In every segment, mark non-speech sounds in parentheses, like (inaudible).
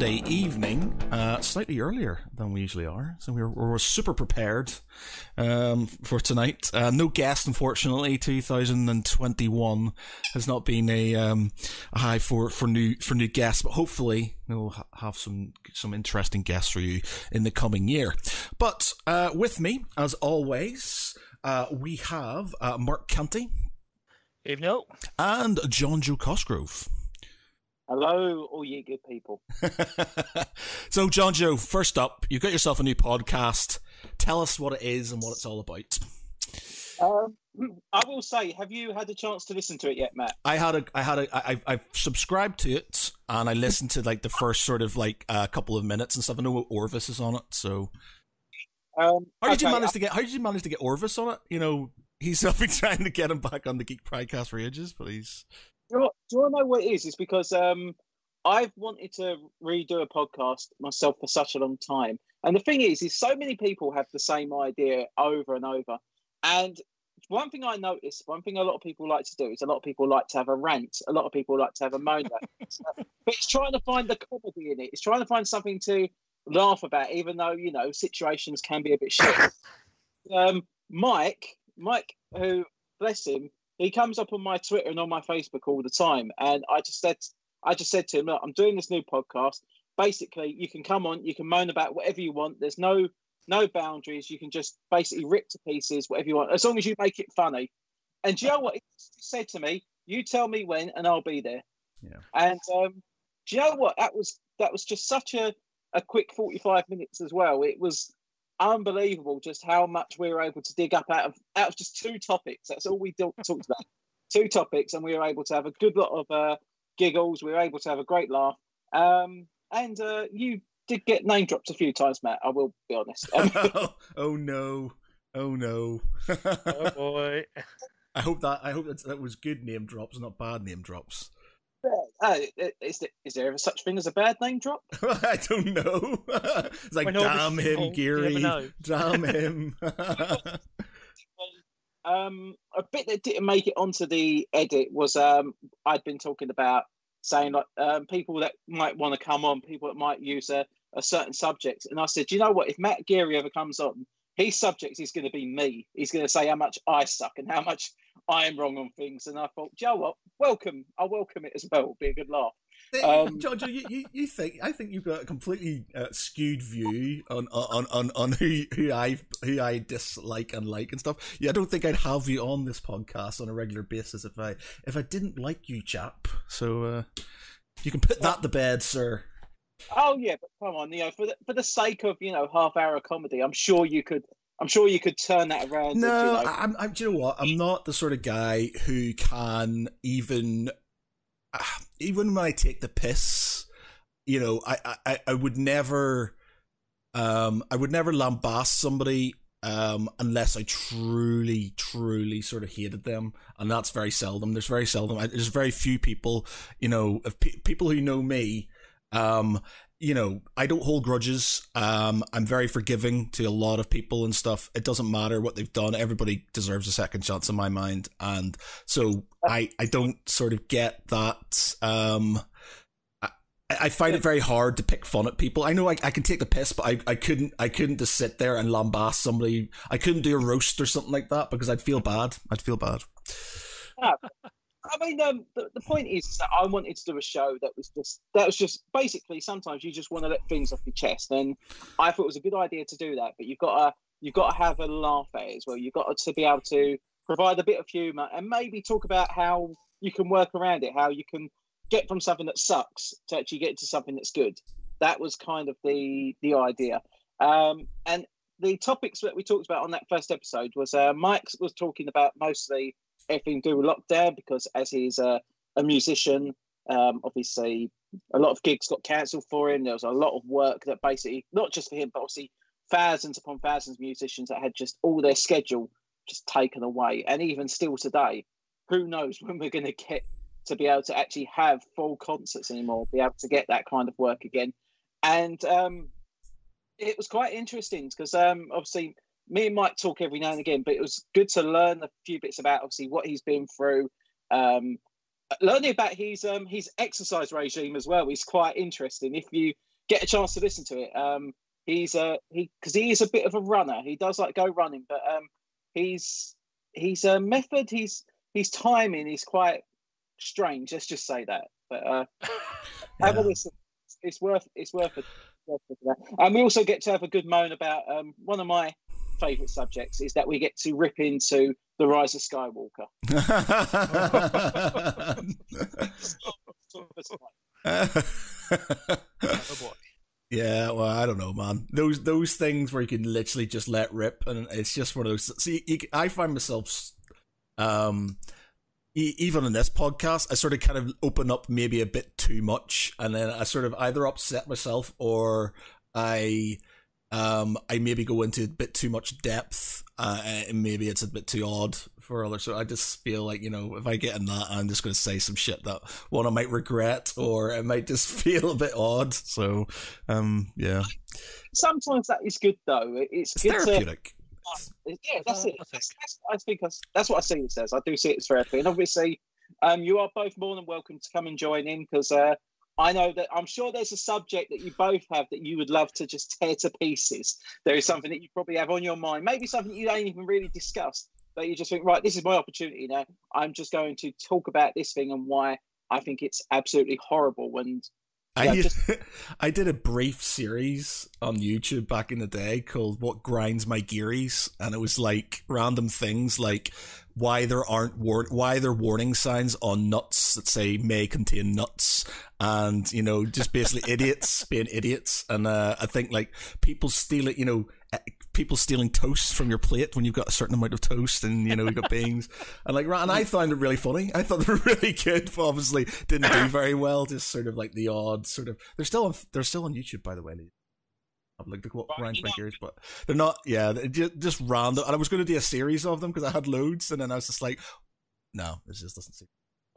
Sunday evening, uh, slightly earlier than we usually are. So we're, we're super prepared um, for tonight. Uh, no guest, unfortunately. 2021 has not been a, um, a high for, for new for new guests, but hopefully we'll ha- have some some interesting guests for you in the coming year. But uh, with me, as always, uh, we have uh, Mark Canty. Evening. And Jonjo Cosgrove. Hello, all you good people. (laughs) so, Jonjo, first up, you've got yourself a new podcast. Tell us what it is and what it's all about. Um, (clears throat) I will say, have you had a chance to listen to it yet, Matt? I had a, I had a, I, I've subscribed to it and I listened to like the first sort of like a uh, couple of minutes and stuff. I know Orvis is on it, so. Um, how did okay, you manage to get? How did you manage to get Orvis on it? You know, he's (laughs) been trying to get him back on the Geek Podcast for ages, but he's do you, do you know what it is? It's because um, I've wanted to redo a podcast myself for such a long time. And the thing is, is so many people have the same idea over and over. And one thing I notice, one thing a lot of people like to do is a lot of people like to have a rant. A lot of people like to have a moan. (laughs) but it's trying to find the comedy in it. It's trying to find something to laugh about, even though you know situations can be a bit shit. (laughs) um, Mike, Mike, who bless him, he comes up on my Twitter and on my Facebook all the time. And I just said, I just said to him, look, I'm doing this new podcast. Basically, you can come on, you can moan about whatever you want. There's no no boundaries. You can just basically rip to pieces whatever you want, as long as you make it funny. And do you know what he said to me? You tell me when, and I'll be there. Yeah. And um, do you know what? That was that was just such a a quick 45 minutes as well. It was unbelievable just how much we were able to dig up out of out of just two topics. That's all we talked about. Two topics, and we were able to have a good lot of uh, giggles. We were able to have a great laugh. Um, and uh, you did get name drops a few times, Matt. I will be honest. oh, (laughs) oh no! Oh no! oh boy! (laughs) I hope that I hope that that was good name drops, not bad name drops. Uh, is, there, is there ever such thing as a bad name drop? (laughs) I don't know. (laughs) it's like, damn him, Geary. (laughs) Damn him. um, a bit that didn't make it onto the edit was um, I'd been talking about saying like um, people that might want to come on, people that might use a, a certain subject. And I said, you know what? If Matt Geary ever comes on, his subject is going to be me. He's going to say how much I suck and how much I am wrong on things. And I thought, Joe, what? Welcome. I'll welcome it as well. It'll be a good laugh. Um, (laughs) Georgia, you, you, you, think I think you've got a completely uh, skewed view on on, on, on who who I who I dislike and like and stuff. Yeah, I don't think I'd have you on this podcast on a regular basis if I if I didn't like you, chap. So uh, you can put that to bed, sir. Oh yeah, but come on, you know, for the for the sake of you know half hour comedy, I'm sure you could. I'm sure you could turn that around. No, you know. I'm, I'm. Do you know what? I'm not the sort of guy who can even, uh, even when I take the piss. You know, I, I, I would never, um, I would never lambast somebody um, unless I truly, truly sort of hated them, and that's very seldom. There's very seldom. I, there's very few people, you know, of pe- people who know me um, you know, I don't hold grudges. Um, I'm very forgiving to a lot of people and stuff. It doesn't matter what they've done. Everybody deserves a second chance in my mind. And so I, I don't sort of get that, um, I, find it very hard to pick fun at people. I know I, I can take the piss, but I, I couldn't I couldn't just sit there and lambast somebody. I couldn't do a roast or something like that because I'd feel bad. I'd feel bad. I mean, um, the, the point is that I wanted to do a show that was just that was just basically sometimes you just want to let things off your chest, and I thought it was a good idea to do that. But you've got to you've got to have a laugh at it as well. You've got to be able to provide a bit of humour and maybe talk about how you can work around it, how you can get from something that sucks to actually get to something that's good. That was kind of the the idea. Um, and the topics that we talked about on that first episode was uh, Mike was talking about mostly everything to do with lockdown because as he's a, a musician, um, obviously a lot of gigs got cancelled for him. There was a lot of work that basically, not just for him, but obviously thousands upon thousands of musicians that had just all their schedule just taken away. And even still today, who knows (laughs) when we're going to get to be able to actually have full concerts anymore, be able to get that kind of work again. And um, it was quite interesting because um, obviously me and Mike talk every now and again, but it was good to learn a few bits about obviously what he's been through, um, learning about his um his exercise regime as well is quite interesting. If you get a chance to listen to it, um, he's uh he because he is a bit of a runner. He does like go running, but um, he's he's a method. He's his timing is quite strange. Let's just say that. But uh, (laughs) have a listen. It's worth it's worth it. worth it for that. And we also get to have a good moan about um one of my favourite subjects is that we get to rip into the rise of Skywalker. Oh. (laughs) (laughs) Yeah, well, I don't know, man. Those those things where you can literally just let rip, and it's just one of those. See, you, I find myself, um, e- even in this podcast, I sort of kind of open up maybe a bit too much, and then I sort of either upset myself or I, um, I maybe go into a bit too much depth, uh, and maybe it's a bit too odd for others. So I just feel like you know, if I get in that, I'm just going to say some shit that one I might regret, or it might just (laughs) feel a bit odd. So. Um, yeah, Sometimes that is good though. It's, it's good to therapeutic. yeah, that's it. I think. That's, that's, I think that's, that's what I see it says. I do see it as therapy, and obviously, um, you are both more than welcome to come and join in because uh, I know that I'm sure there's a subject that you both have that you would love to just tear to pieces. There is something that you probably have on your mind, maybe something you don't even really discuss, but you just think, right, this is my opportunity now. I'm just going to talk about this thing and why I think it's absolutely horrible. And I Yeah, just- (laughs) I did a brief series on YouTube back in the day called "What Grinds My Gearies," and it was like random things like why there aren't war- why there warning signs on nuts that say may contain nuts, and you know just basically (laughs) idiots being idiots. And uh, I think like people steal it, you know. People stealing toast from your plate when you've got a certain amount of toast, and you know you've got (laughs) beans, and like, and I found it really funny. I thought they were (laughs) really good, but obviously didn't do (laughs) very well. Just sort of like the odd sort of. They're still on. They're still on YouTube, by the way. I've looked at what Right, grinds my gears, but they're not. Yeah, they're just random. And I was going to do a series of them because I had loads, and then I was just like, no, this just doesn't seem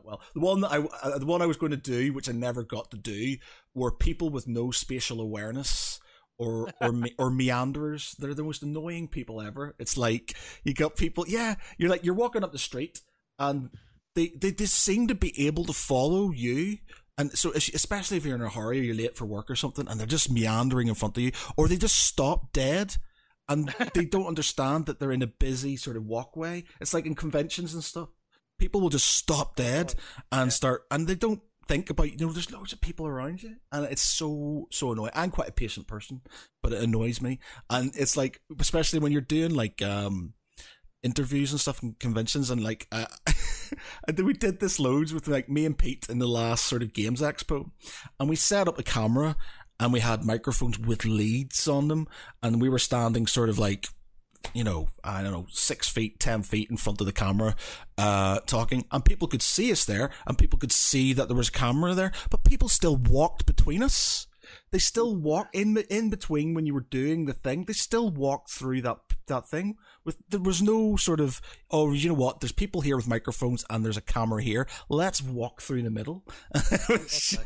well. The one that I, uh, the one I was going to do, which I never got to do, were people with no spatial awareness. Or or me- or meanderers. They're the most annoying people ever. It's like you got people. Yeah, you're like you're walking up the street, and they they just seem to be able to follow you. And so, especially if you're in a hurry or you're late for work or something, and they're just meandering in front of you, or they just stop dead, and (laughs) they don't understand that they're in a busy sort of walkway. It's like in conventions and stuff. People will just stop dead and start, and they don't think about you know. There's loads of people around you, and it's so so annoying. I'm quite a patient person, but it annoys me, and it's like especially when you're doing like um interviews and stuff and conventions and like uh, (laughs) we did this loads with like me and Pete in the last sort of games expo and we set up a camera and we had microphones with leads on them and we were standing sort of like you know I don't know six feet ten feet in front of the camera uh talking and people could see us there and people could see that there was a camera there but people still walked between us they still walk in in between when you were doing the thing. They still walked through that that thing with there was no sort of oh you know what there's people here with microphones and there's a camera here. Let's walk through the middle. (laughs)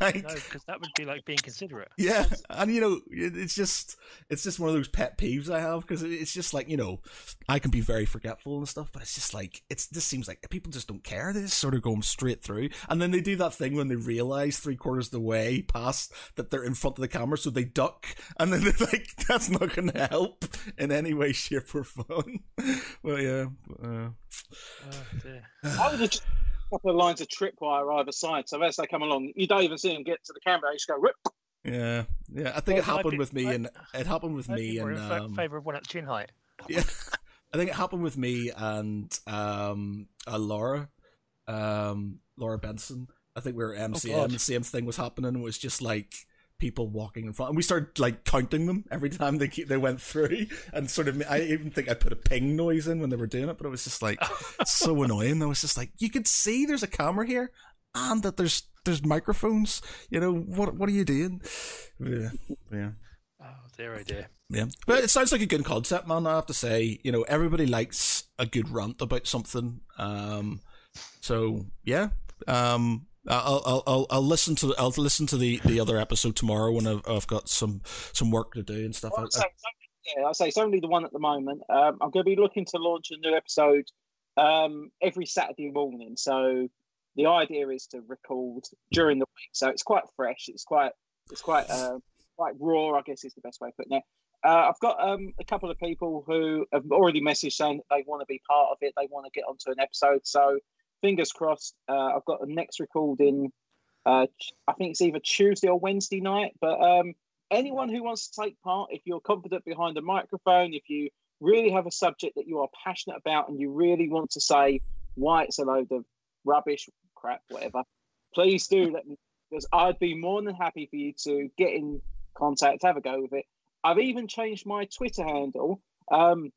Like- like, no, that would be like being considerate. yeah, and you know, it's just it's just one of those pet peeves I have because it's just like you know, I can be very forgetful and stuff, but it's just like it's this seems like people just don't care. They just sort of go straight through, and then they do that thing when they realize three quarters of the way past that they're in front of the camera, so they duck, and then they're like, (laughs) "That's not going to help in any way, shape, or form." (laughs) well, yeah, uh, Oh, dear. (sighs) I would have just a couple of lines of tripwire either side. So as they come along, you don't even see them get to the camera. You just go rip. yeah, yeah. I think it Well, I'd happened be- with me, I'd- and it happened with I'd me, and in um, favour of one at chin height. (laughs) Yeah, I think it happened with me and um, uh, Laura, um, Laura Benson. I think we were at MCM. God. the same thing was happening. It was just like people walking in front, and we started like counting them every time they they went through, and sort of. I even think I put a ping noise in when they were doing it, but it was just like so (laughs) annoying. I was just like, you could see there's a camera here, and that there's there's microphones. You know what? What are you doing? Yeah, yeah. Oh dear, oh dear. Yeah, but it sounds like a good concept, man. I have to say, you know, everybody likes a good rant about something. Um, so yeah, um, I'll I'll I'll, I'll listen to I'll listen to the, the other episode tomorrow when I've, I've got some some work to do and stuff. I, I'd say, yeah, I'd say it's only the one at the moment. Um, I'm going to be looking to launch a new episode um, every Saturday morning. So the idea is to record during the week, so it's quite fresh. It's quite it's quite uh, quite raw, I guess is the best way of putting it. Uh, I've got um, a couple of people who have already messaged saying that they want to be part of it. They want to get onto an episode. So fingers crossed. Uh, I've got the next recording. Uh, I think it's either Tuesday or Wednesday night. But um, anyone who wants to take part, if you're confident behind a microphone, if you really have a subject that you are passionate about, and you really want to say why it's a load of rubbish, crap, whatever, please do let me because I'd be more than happy for you to get in contact, have a go with it. I've even changed my Twitter handle. Um,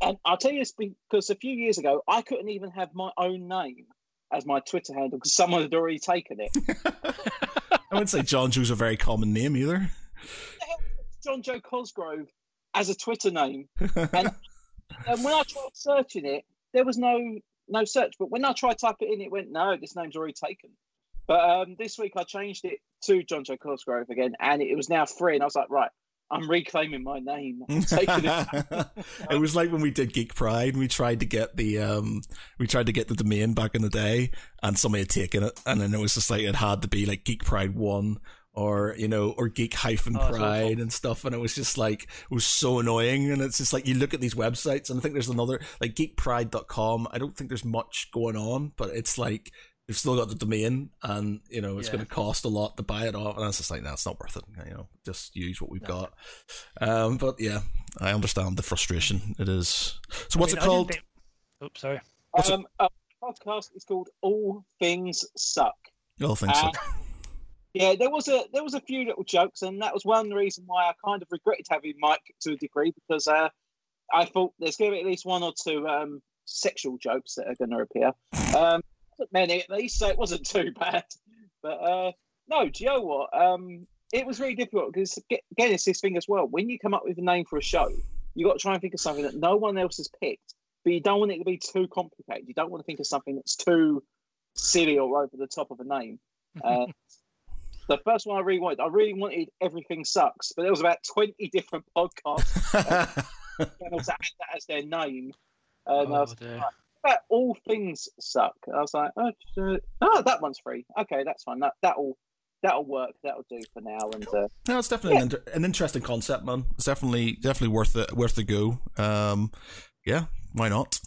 and I'll tell you this because a few years ago, I couldn't even have my own name as my Twitter handle because someone had already taken it. (laughs) I wouldn't say Jonjo's a very common name either. Jonjo Cosgrove as a Twitter name. (laughs) And, and when I tried searching it, there was no no search. But when I tried type it in, it went, no, this name's already taken. But um, this week I changed it to Jonjo Cosgrove again, and it was now free. And I was like, right, I'm reclaiming my name. I'm (laughs) taking it. it was like when we did Geek Pride and we tried to get the um we tried to get the domain back in the day and somebody had taken it. And then it was just like it had to be like Geek Pride one or you know or Geek hyphen Oh, Pride and stuff. And it was just like it was so annoying. And it's just like you look at these websites and I think there's another like geekpride.com I don't think there's much going on but it's like they've still got the domain and you know it's Yeah. going to cost a lot to buy it off and I was just like no it's not worth it you know just use what we've No. got um but yeah I understand the frustration it is so what's I it mean, I didn't called think- Oops, sorry. What's it- Um, uh, podcast is called All Things Suck. oh thanks Uh, yeah, there was a there was a few little jokes, and that was one reason why I kind of regretted having Mike to a degree because uh, I thought there's going to be at least one or two um, sexual jokes that are going to appear. Um, wasn't many at least, so it wasn't too bad. But uh, no, do you know what? Um, it was really difficult because again, it's this thing as well. When you come up with a name for a show, you got to try and think of something that no one else has picked, but you don't want it to be too complicated. You don't want to think of something that's too silly or over the top of a name. Uh, (laughs) the first one I really wanted, I really wanted Everything Sucks, but there was about 20 different podcast (laughs) channels that had that as their name. And I Oh, was dear. like, "But all things suck. I was like, oh, oh, that one's free. Okay, that's fine. That, that'll that'll work. That'll do for now. And uh, no it's definitely an, inter- an interesting concept man it's definitely definitely worth it worth the go um yeah why not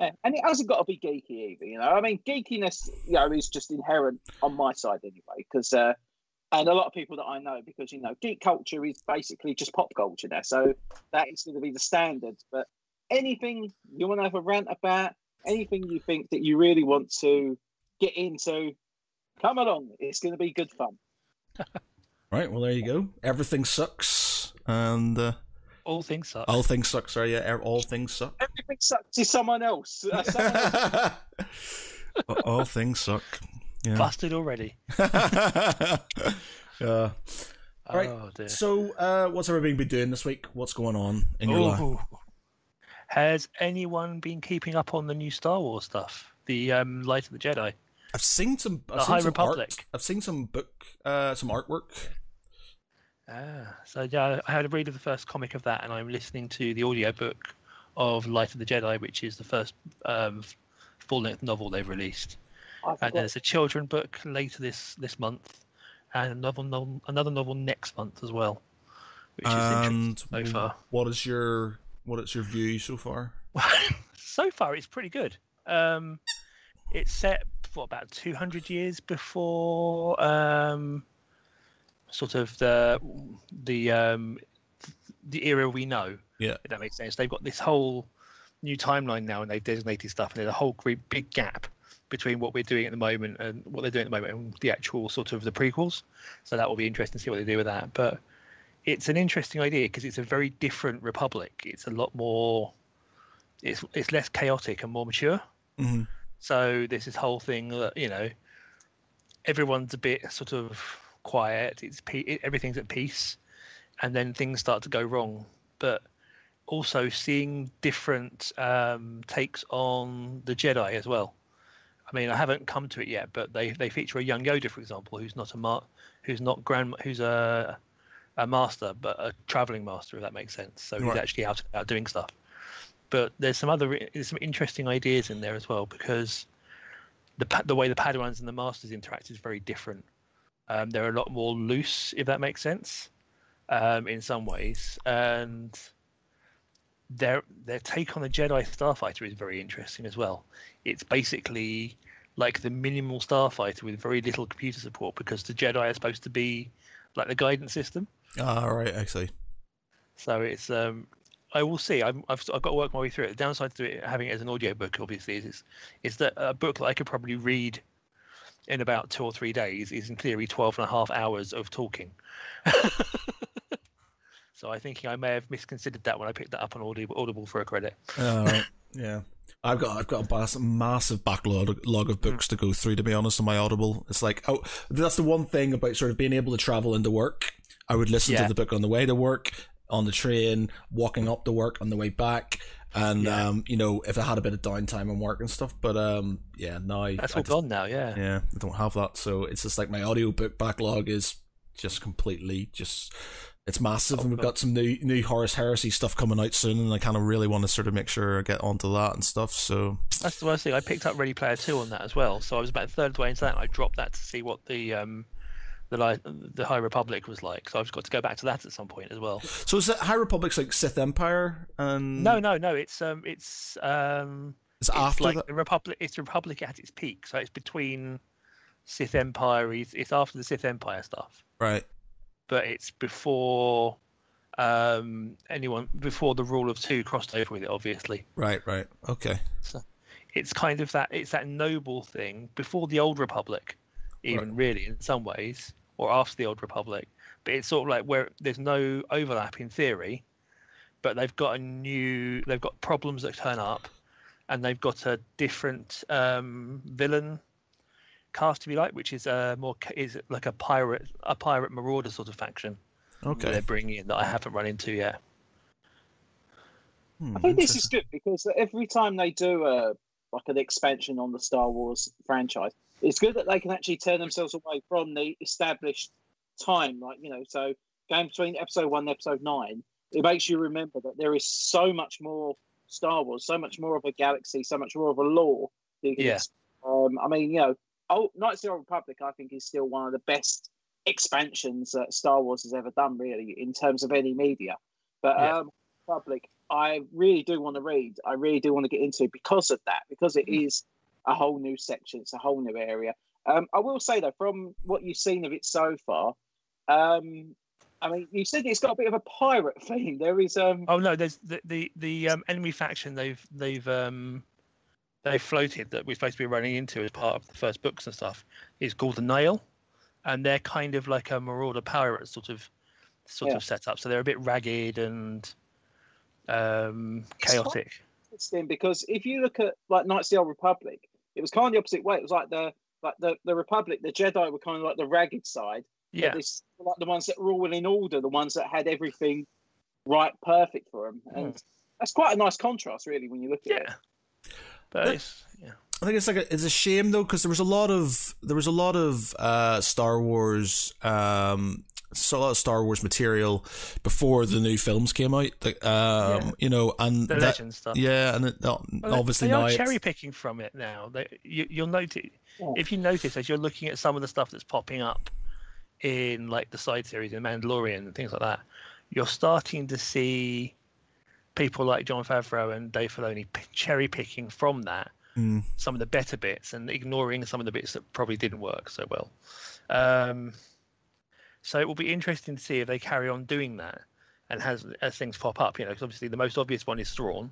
Yeah, and it hasn't got to be geeky either. You know, I mean, geekiness, you know, is just inherent on my side anyway. Because, uh, and a lot of people that I know, because you know, geek culture is basically just pop culture now. So that is going to be the standard. But anything you want to have a rant about, anything you think that you really want to get into, come along. It's going to be good fun. (laughs) right well there you go everything sucks and uh, All things suck. all things suck sorry yeah all things suck Everything sucks is someone else. (laughs) Uh, someone else. all things suck yeah Busted already. (laughs) yeah Right. Oh dear. So, uh, what's everybody been doing this week? What's going on in your life? Ooh. Has anyone been keeping up on the new Star Wars stuff? The um, Light of the Jedi. I've seen some. I've The seen High some Republic. Art. I've seen some book, uh, some artwork. Ah, so yeah, I had a read of the first comic of that, and I'm listening to the audiobook of Light of the Jedi, which is the first um, full-length novel they've released. I And there's a children book later this this month, and another novel, another novel next month as well, which is And interesting so far. what is your what is your view so far? (laughs) so far, it's pretty good. Um, it's set for about 200 years before um, sort of the the um, the era we know. Yeah. if that makes sense. They've got this whole new timeline now, and they've designated stuff, and there's a whole great big gap between what we're doing at the moment and what they're doing at the moment and the actual sort of the prequels. So that will be interesting to see what they do with that. But it's an interesting idea because it's a very different republic. It's a lot more. It's it's less chaotic and more mature. hmm So there's this whole thing that you know, everyone's a bit sort of quiet. It's pe- everything's at peace, and then things start to go wrong. But also seeing different um, takes on the Jedi as well. I mean, I haven't come to it yet, but they, they feature a young Yoda, for example, who's not a mar- who's not grand, who's a a master, but a traveling master, if that makes sense. So he's Right. actually out out doing stuff. But there's some other there's some interesting ideas in there as well because the the way the Padawans and the Masters interact is very different. Um, they're a lot more loose, if that makes sense, um, in some ways, and their their take on the Jedi starfighter is very interesting as well. It's basically like the minimal starfighter with very little computer support because the Jedi are supposed to be like the guidance system. Ah, right, I see. So it's um, I will see. I'm, I've I've got to work my way through it. The downside to it, having it as an audio book, obviously, is is that a book that I could probably read in about two or three days is in theory 12 and a half hours of talking. (laughs) so I think I may have misconsidered that when I picked that up on Audible, Audible for a credit. All right. (laughs) yeah. I've got I've got a mass- massive backlog log of books to go through. To be honest, on my Audible, it's like oh, that's the one thing about sort of being able to travel into work. I would listen Yeah. to the book on the way to work, on the train, walking up to work, on the way back, and Yeah. um, you know, if I had a bit of downtime and work and stuff. But um, yeah, now That's I all just- gone now, yeah. Yeah, I don't have that, so it's just like my audiobook backlog is just completely just it's massive, and we've got some new new Horus Heresy stuff coming out soon, and I kind of really want to sort of make sure I get onto that and stuff. So That's the worst thing. I picked up Ready Player Two on that as well, so I was about a third of the way into that. And I dropped that to see what the um, the li- the High Republic was like. So I've got to go back to that at some point as well. So is it High Republic's like Sith Empire and No, no, no. It's um, it's um, It's it's after like that. the Republic. It's the Republic at its peak. So it's between Sith Empire. It's, it's after the Sith Empire stuff, Right. but it's before um anyone before the rule of two crossed over with it. Obviously, Right, right. Okay. So it's kind of that it's that noble thing before the old republic even really in some ways or after the old republic. But it's sort of like where there's no overlap in theory but they've got a new they've got problems that turn up and they've got a different um villain cast if you like which is a more is like a pirate a pirate marauder sort of faction that Okay. they're bringing in that i haven't run into yet. Hmm, I think this is good because every time they do a like an expansion on the Star Wars franchise, it's good that they can actually turn themselves away from the established time. Like you know, so going between episode one and episode nine, it makes you remember that there is so much more Star Wars, so much more of a galaxy, so much more of a lore. Yeah. Um, I mean, you know, oh, Knights of the Old Republic, I think, is still one of the best expansions that Star Wars has ever done, really, in terms of any media. But Yeah. um, Republic, I really do want to read. I really do want to get into because of that, because it is a whole new section. It's a whole new area. Um, I will say though, from what you've seen of it so far, um, I mean, you said it's got a bit of a pirate theme. There is, um, Oh no, there's the the, the um, enemy faction they've they've um they've floated that we're supposed to be running into as part of the first books and stuff is called the Nihil, and they're kind of like a marauder pirate sort of sort Yeah. of setup. So they're a bit ragged and um It's chaotic. interesting because if you look at like Knights of the Old Republic, it was kind of the opposite way. It was like the like the, the Republic, the Jedi were kind of like the ragged side. Yeah, This like the ones that were all in order, the ones that had everything right, perfect for them, and that's quite a nice contrast, really, when you look at it. yeah. But it's yeah. I think it's like a, it's a shame though because there was a lot of there was a lot of uh, Star Wars um so a lot of Star Wars material before the new films came out like um Yeah. you know and The that, legend stuff. yeah and it, uh, Well, obviously they now are cherry picking from it now. They, you, you'll notice Yeah. if you notice as you're looking at some of the stuff that's popping up in like the side series in Mandalorian and things like that, you're starting to see people like Jon Favreau and Dave Filoni p- cherry picking from that Mm. some of the better bits and ignoring some of the bits that probably didn't work so well. Um, so it will be interesting to see if they carry on doing that and has as things pop up. You know, because obviously the most obvious one is Thrawn,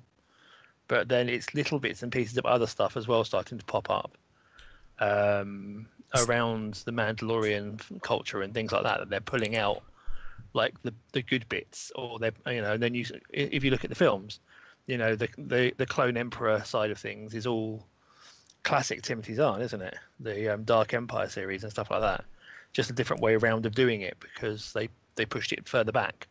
but then it's little bits and pieces of other stuff as well starting to pop up um, around the Mandalorian culture and things like that that they're pulling out like the the good bits or they're you know and then you if you look at the films you know the the, the clone emperor side of things is all classic timothy zahn isn't it the um, dark empire series and stuff like that just a different way around of doing it because they they pushed it further back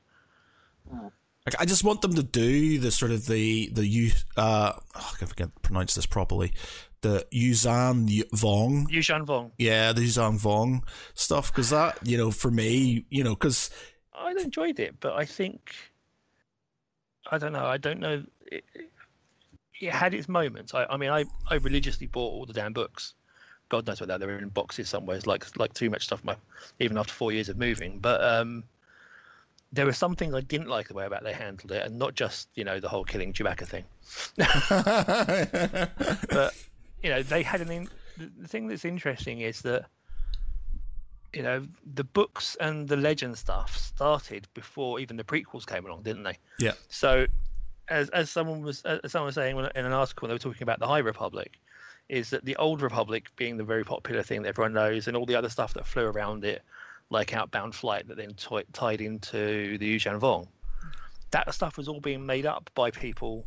Like, I just want them to do the sort of the the you uh oh, I can't pronounce this properly the Yuuzhan Vong Yuuzhan Vong. yeah the Yuuzhan Vong stuff because that you know for me you know because I enjoyed it, but I think I don't know. I don't know. It, it had its moments. I, I mean, I, I religiously bought all the damn books God knows whether they're in boxes somewhere. It's like like too much stuff. My even after four years of moving, but um, there were some things I didn't like the way about they handled it, and not just you know the whole killing Chewbacca thing. (laughs) but you know they had an. In- the thing that's interesting is that you know the books and the legend stuff started before even the prequels came along, didn't they? Yeah. So, as as someone was as someone was saying in an article, they were talking about the High Republic. Is that the Old Republic being the very popular thing that everyone knows, and all the other stuff that flew around it, like Outbound Flight, that then t- tied into the Yuuzhan Vong. That stuff was all being made up by people,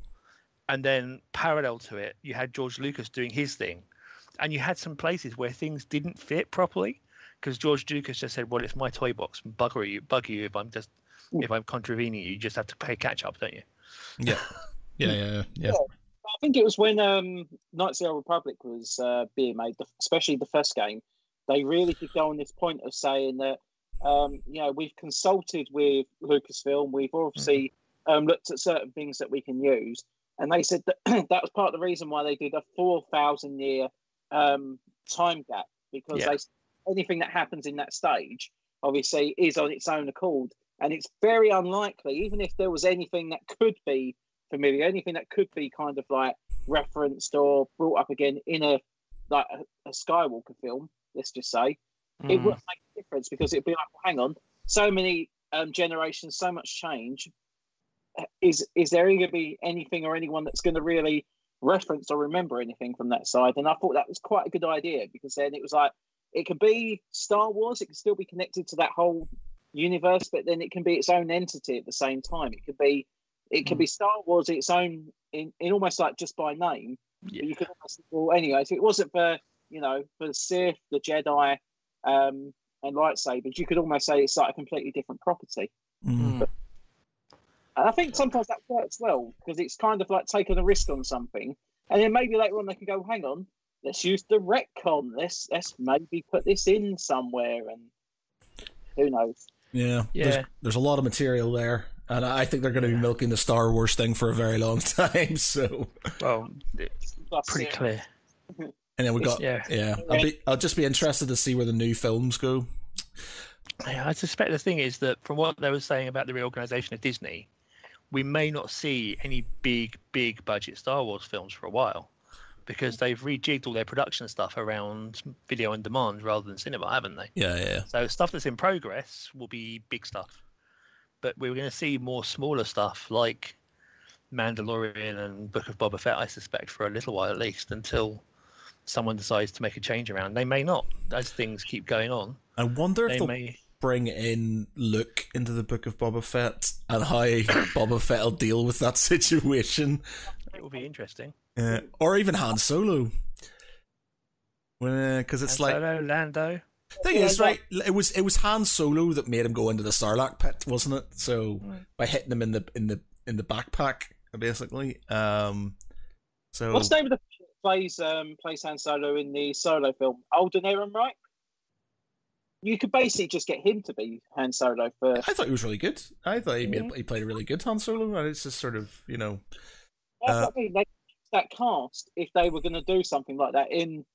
and then parallel to it, you had George Lucas doing his thing, and you had some places where things didn't fit properly because George Lucas just said, "Well, it's my toy box, bugger you, bugger you if I'm just if I'm contravening you, you just have to pay catch up, don't you?" yeah, (laughs) yeah, yeah, yeah. I think it was when um, Knights of the Old Republic was uh, being made, especially the first game. They really did go on this point of saying that, um, you know, we've consulted with Lucasfilm, we've obviously um, looked at certain things that we can use, and they said that (clears throat) that was part of the reason why they did a four thousand year um, time gap because Yeah. they anything that happens in that stage obviously is on its own accord, and it's very unlikely, even if there was anything that could be familiar, anything that could be kind of like referenced or brought up again in a like a, a Skywalker film, let's just say, it Mm. wouldn't make a difference because it'd be like, well, hang on, so many um, generations, so much change. Is is there going to be anything or anyone that's going to really reference or remember anything from that side? And I thought that was quite a good idea because then it was like it could be Star Wars, it could still be connected to that whole universe, but then it can be its own entity at the same time. It could be it could Mm. be Star Wars its own in, in almost like just by name. Yeah. But you could almost well anyway, if it wasn't for you know, for the Sith, the Jedi, um, and lightsabers, you could almost say it's like a completely different property. Mm. Mm. And I think sometimes that works well because it's kind of like taking a risk on something, and then maybe later on they can go, "Hang on, let's use the retcon. Let's let's maybe put this in somewhere." And who knows? Yeah, Yeah. There's, there's a lot of material there, and I think they're going to be milking the Star Wars thing for a very long (laughs) time. So, Well, it's pretty clear. and then we got Yeah. yeah. I'll be I'll just be interested to see where the new films go. Yeah, I suspect the thing is that from what they were saying about the reorganization of Disney, we may not see any big, big budget Star Wars films for a while because they've rejigged all their production stuff around video on demand rather than cinema, haven't they? Yeah, yeah, So stuff that's in progress will be big stuff, but we're going to see more smaller stuff like Mandalorian and Book of Boba Fett, I suspect, for a little while at least until someone decides to make a change around. They may not as things keep going on. I wonder if They may. bring in Luke into the Book of Boba Fett and how (coughs) Boba Fett will deal with that (laughs) situation, It will be interesting. uh, or even Han Solo. Because it's And like Solo, Lando. Thing is right. It was it was Han Solo that made him go into the Sarlacc pit, wasn't it? So by hitting him in the in the in the backpack, basically. Um, so What's the name of the plays um, plays Han Solo in the Solo film? Alden Ehrenreich. You could basically just get him to be Han Solo for. I thought he was really good. I thought he made, he played a really good Han Solo, and it's just sort of you know Uh, I mean. They that cast if they were going to do something like that in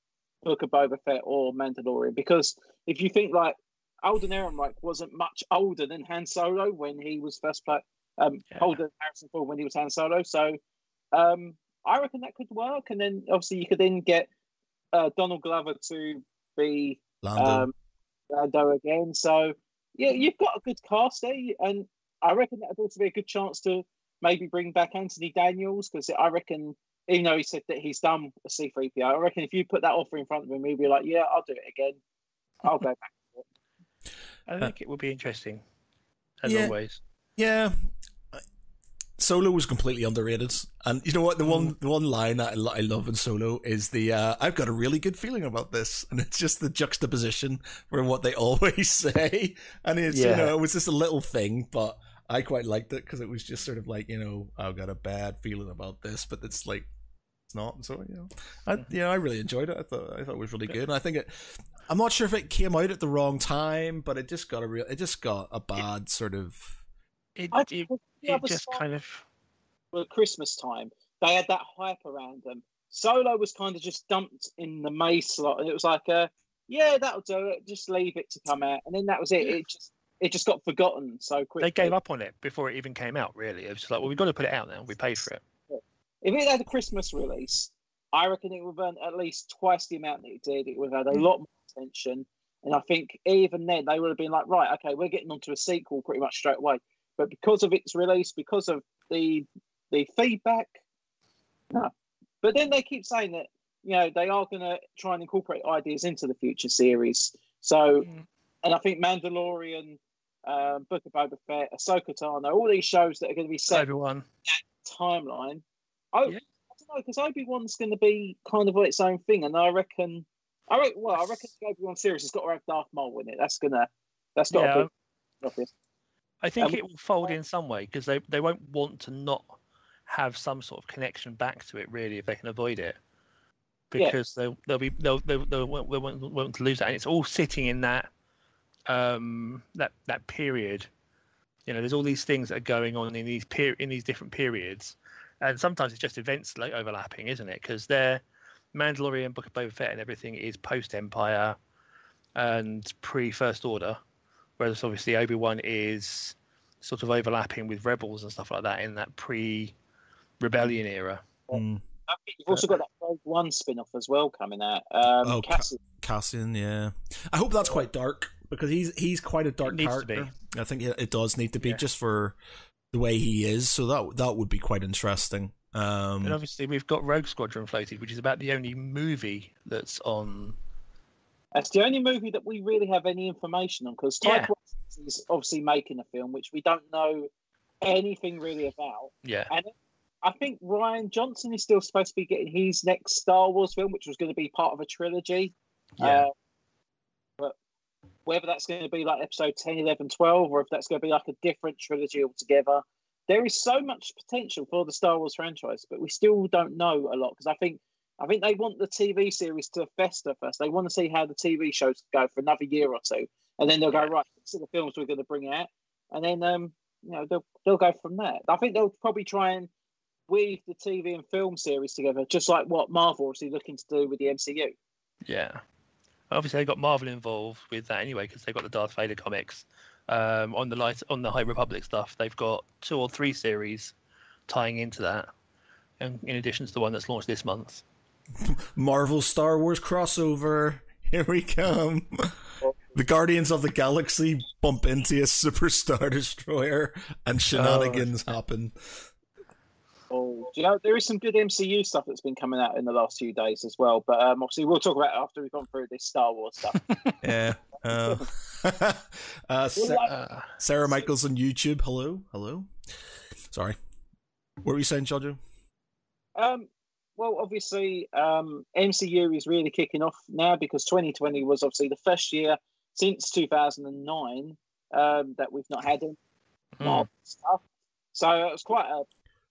Book of Boba Fett or Mandalorian, because if you think like Alden Ehrenreich wasn't much older than Han Solo when he was first played, um, Yeah. older than Harrison Ford when he was Han Solo, so um, I reckon that could work. And then obviously you could then get uh, Donald Glover to be Lando. um, Lando again. So yeah, you've got a good cast there, and I reckon that would also be a good chance to maybe bring back Anthony Daniels because I reckon, even though he said that he's done a C3PO, I reckon if you put that offer in front of him, he'd be like, "Yeah, I'll do it again. I'll go back." to (laughs) it. I think it would be interesting, as yeah. always. Yeah, Solo was completely underrated, and you know what? The one the one line that I, love in Solo is the uh, "I've got a really good feeling about this," and it's just the juxtaposition from what they (laughs) always say, and it's you know it was just a little thing, but I quite liked it because it was just sort of like you know I've got a bad feeling about this, but it's like it's not. So you know, I Mm-hmm. you know I really enjoyed it. I thought I thought it was really good, and I think it. I'm not sure if it came out at the wrong time, but it just got a real. It just got a bad sort of. It, I it, it just kind of. well, Christmas time, they had that hype around them. Solo was kind of just dumped in the May slot, and it was like, uh, yeah, that'll do it. Just leave it to come out, and then that was it. It just it just got forgotten so quickly. They gave up on it before it even came out. Really, it was just like, well, we've got to put it out now. We paid for it. If it had a Christmas release, I reckon it would have earned at least twice the amount that it did. It would have had a lot more attention. And I think even then they would have been like, right, okay, we're getting onto a sequel pretty much straight away. But because of its release, because of the the feedback, no. But then they keep saying that you know they are going to try and incorporate ideas into the future series. So, Mm. and I think Mandalorian, um, Book of Boba Fett, Ahsoka Tano, all these shows that are going to be set Everyone. That timeline. Oh, Yeah. I don't know because Obi Wan's going to be kind of its own thing, and I reckon, I reckon, well, I reckon the Obi Wan series has got to have Darth Maul in it. That's gonna, that's got Yeah. to be obvious. I think Um, it will fold in some way because they, they won't want to not have some sort of connection back to it really if they can avoid it Yeah. because they'll they'll be they'll they'll, they'll won't, won't want to lose that and it's all sitting in that um that that period you know there's all these things that are going on in these per- in these different periods and sometimes it's just events like overlapping isn't it because they're Mandalorian Book of Boba Fett and everything is post Empire and pre First Order whereas obviously Obi Wan is sort of overlapping with Rebels and stuff like that in that pre Rebellion era. Mm. You've also got that Rogue One spin off as well coming out. Um, Oh, Cassian. Cassian, yeah. I hope that's quite dark because he's he's quite a dark It needs to character. I think it, it does need to be Yeah. just for the way he is. So that that would be quite interesting. Um, And obviously we've got Rogue Squadron floated, which is about the only movie that's on. That's the only movie that we really have any information on because Yeah. Taika Waititi is obviously making a film which we don't know anything really about. Yeah, And I think Rian Johnson is still supposed to be getting his next Star Wars film, which was going to be part of a trilogy. yeah. Uh, but whether that's going to be like episode 10, 11, 12, or if that's going to be like a different trilogy altogether, there is so much potential for the Star Wars franchise, but we still don't know a lot because I think I think they want the TV series to fester first. They want to see how the TV shows go for another year or two, and then they'll go right. These are the films we're going to bring out, and then um, you know they'll they'll go from there. I think they'll probably try and weave the TV and film series together, just like what Marvel obviously looking to do with the MCU. Yeah. Obviously, they got Marvel involved with that anyway because they've got the Darth Vader comics. Um, on the light on the High Republic stuff, they've got two or three series tying into that, and in addition to the one that's launched this month. (laughs) Marvel Star Wars crossover. Here we come. (laughs) The Guardians of the Galaxy bump into a Super Star Destroyer, and shenanigans happen. Oh, do you know there is some good MCU stuff that's been coming out in the last few days as well. But um, obviously, we'll talk about it after we've gone through this Star Wars stuff. (laughs) Yeah. Uh, (laughs) uh, Sa- Uh, Sarah Michaels on YouTube. Hello, hello. Sorry. What were you saying, Jojo? um, well, obviously, um, MCU is really kicking off now because 2020 was obviously the first year since 2009 um, that we've not had any mm, Marvel stuff. So it was quite a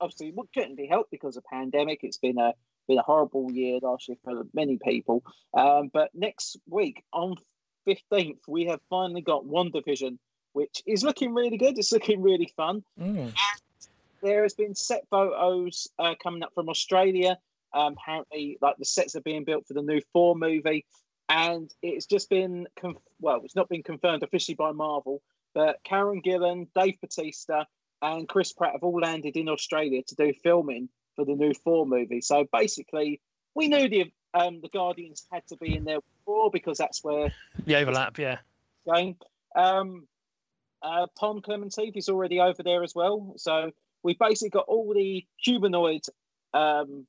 obviously it couldn't be helped because of pandemic. It's been a been a horrible year last year for many people. Um, but next week on fifteenth, we have finally got WandaVision, which is looking really good. It's looking really fun. mm. There has been set photos uh, coming up from Australia. Um, apparently, like the sets are being built for the new Thor movie, and it's just been conf- well, it's not been confirmed officially by Marvel, but Karen Gillan, Dave Bautista, and Chris Pratt have all landed in Australia to do filming for the new Thor movie. So basically, we knew the um, the Guardians had to be in there before because that's where The overlap, yeah. game. Um, uh, Pom Klementieff is already over there as well. So we basically got all the humanoid um,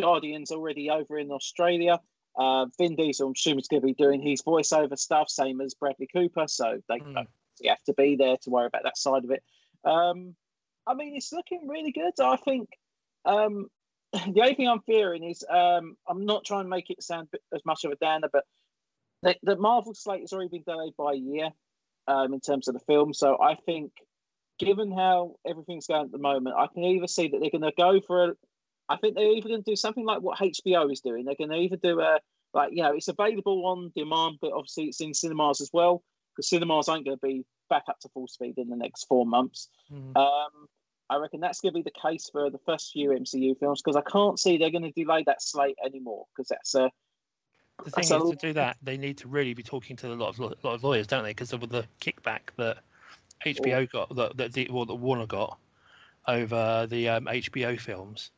Guardians already over in Australia. Uh, Vin Diesel, I'm assuming, is going to be doing his voiceover stuff, same as Bradley Cooper. So they Mm. don't have to be there to worry about that side of it. Um, I mean, it's looking really good. I think um, (clears throat) the only thing I'm fearing is um, I'm not trying to make it sound as much of a downer, but the, the Marvel slate has already been delayed by a year um, in terms of the film. So I think, given how everything's going at the moment, I can either see that they're going to go for a. I think they're either going to do something like what HBO is doing. They're going to either do a like you know it's available on demand, but obviously it's in cinemas as well because cinemas aren't going to be back up to full speed in the next four months. Mm. Um, I reckon that's going to be the case for the first few MCU films because I can't see they're going to delay that slate anymore because that's a. The thing is, a- to do that, they need to really be talking to a lot of lot of lawyers, don't they? Because of the kickback that HBO got, that that, the, well, that Warner got over the um, HBO films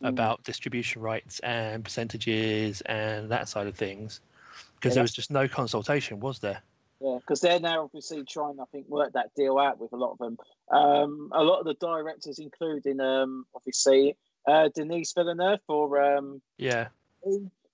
Mm. about distribution rights and percentages and that side of things. Because Yeah, there was just no consultation, was there? Yeah, because they're now obviously trying, I think, work that deal out with a lot of them. Um, a lot of the directors, including um, obviously uh, Denis Villeneuve, for um, Yeah.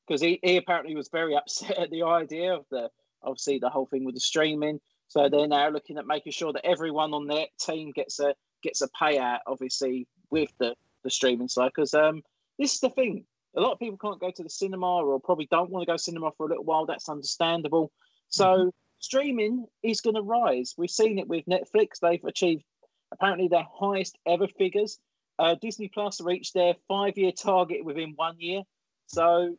because he, he apparently was very upset (laughs) at the idea of the obviously the whole thing with the streaming. So they're now looking at making sure that everyone on their team gets a gets a payout, obviously with the the streaming side. Because um, this is the thing, a lot of people can't go to the cinema or probably don't want to go cinema for a little while. That's understandable. So streaming is going to rise. We've seen it with Netflix. They've achieved apparently their highest ever figures. Uh, Disney Plus reached their five year target within one year. So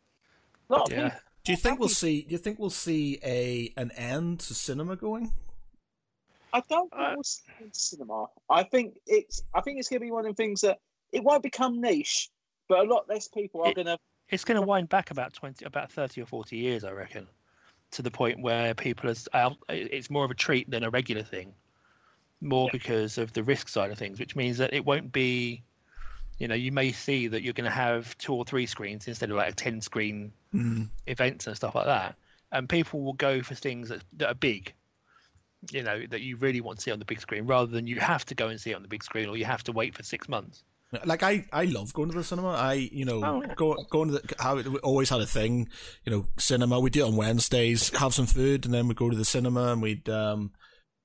a lot of Yeah. Do you think we'll see? Do you think we'll see a an end to cinema going? I don't think Uh, we'll see cinema. I think it's I think it's going to be one of the things that it won't become niche, but a lot less people are going to. It's going to wind back about twenty, about thirty or forty years, I reckon, to the point where people are. It's more of a treat than a regular thing, more Yeah. because of the risk side of things, which means that it won't be. You know, you may see that you're going to have two or three screens instead of like a ten screen Mm. events and stuff like that, and people will go for things that, that are big. You know that you really want to see on the big screen, rather than you have to go and see it on the big screen, or you have to wait for six months. Like I, I love going to the cinema. I, you know, Oh, go going to the how we always had a thing. You know, cinema. We do it on Wednesdays, have some food, and then we go to the cinema, and we'd, um,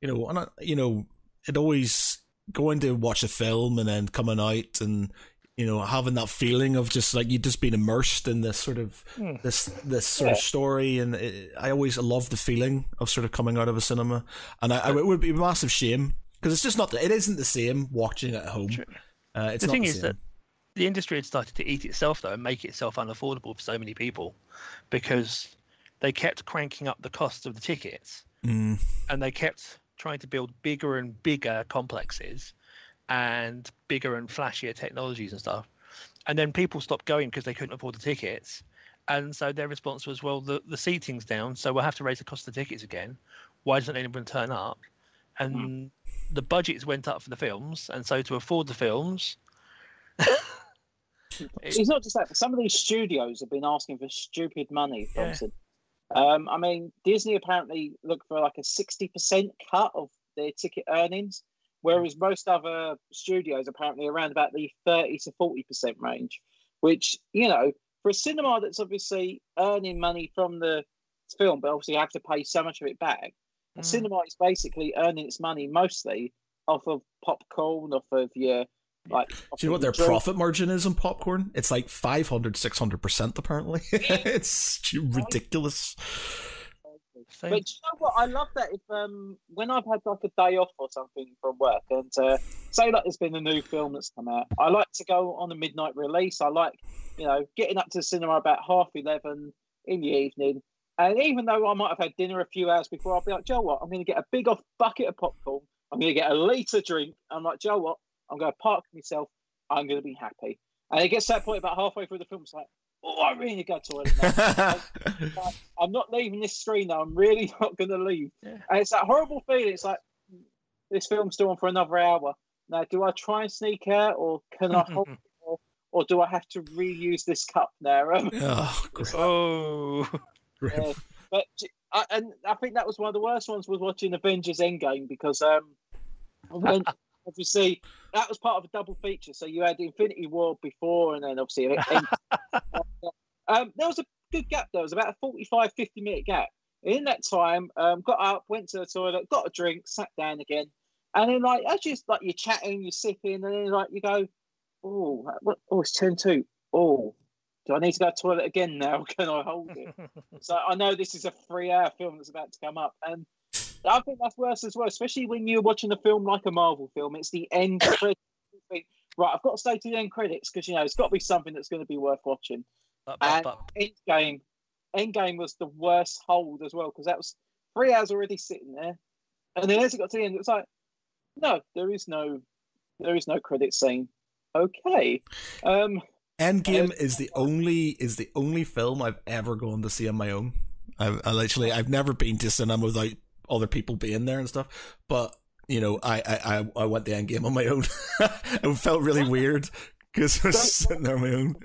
you know, and I, you know, it always going to watch a film and then coming out and you know having that feeling of just like you just been immersed in this sort of Hmm. this this sort of story and it, I always love the feeling of sort of coming out of a cinema and I, I it would be a massive shame because it's just not it isn't the same watching at home. True. Uh, it's the thing the is that the industry had started to eat itself though and make itself unaffordable for so many people because they kept cranking up the cost of the tickets Mm. and they kept trying to build bigger and bigger complexes and bigger and flashier technologies and stuff. And then people stopped going because they couldn't afford the tickets. And so their response was well the, the seating's down so we'll have to raise the cost of the tickets again. Why doesn't anyone turn up? And the budgets went up for the films and so to afford the films it- (laughs) It's not just that. Some of these studios have been asking for stupid money. Yeah. Um, I mean, Disney apparently looked for like a sixty percent cut of their ticket earnings, whereas most other studios apparently around about the thirty to forty percent range. Which you know, for a cinema that's obviously earning money from the film, but obviously have to pay so much of it back. A Mm. cinema is basically earning its money mostly off of popcorn, off of your like. Do you know what their drink. profit margin is on popcorn? It's like 500, 600% apparently. (laughs) it's ridiculous. But do you know what? I love that if um when I've had like a day off or something from work and uh, say like there's been a new film that's come out, I like to go on a midnight release. I like you know getting up to the cinema about half eleven in the evening, and even though I might have had dinner a few hours before, I'll be like, Joe, what? I'm going to get a big off bucket of popcorn. I'm going to get a litre drink. I'm like, Joe, what? I'm going to park myself. I'm going to be happy. And it gets to that point about halfway through the film, it's like, oh, I really need to go to the toilet now. (laughs) I'm not leaving this screen now. I'm really (laughs) not going to leave. Yeah. And it's that horrible feeling. It's like this film's still on for another hour. Now, do I try and sneak out, or can I hold, (laughs) or, or do I have to reuse this cup now? Oh, great. oh (laughs) yeah. But I, and I think that was one of the worst ones was watching Avengers Endgame because um, when, (laughs) obviously that was part of a double feature. So you had Infinity War before, and then obviously End- (laughs) um, there was a good gap. There was about a 45, 50 minute gap. In that time, um, got up, went to the toilet, got a drink, sat down again, and then like as you like you're chatting, you're sipping, and then like you go, oh, what? Oh, it's ten two. Oh, do I need to go to the toilet again now? (laughs) Can I hold it? (laughs) So I know this is a three-hour film that's about to come up, and I think that's worse as well, especially when you're watching a film like a Marvel film. It's the end (coughs) credits. Right, I've got to stay to the end credits because you know it's got to be something that's going to be worth watching. But- but- And- but- Endgame, Endgame was the worst hold as well because that was three hours already sitting there, and then as it got to the end, it was like, no, there is no there is no credit scene. Okay. Um, Endgame is the only is the only film I've ever gone to see on my own. I, I literally I've never been to cinema without other people being there and stuff. But you know, I I I went the Endgame on my own. (laughs) it felt really weird because I was sitting there on my own.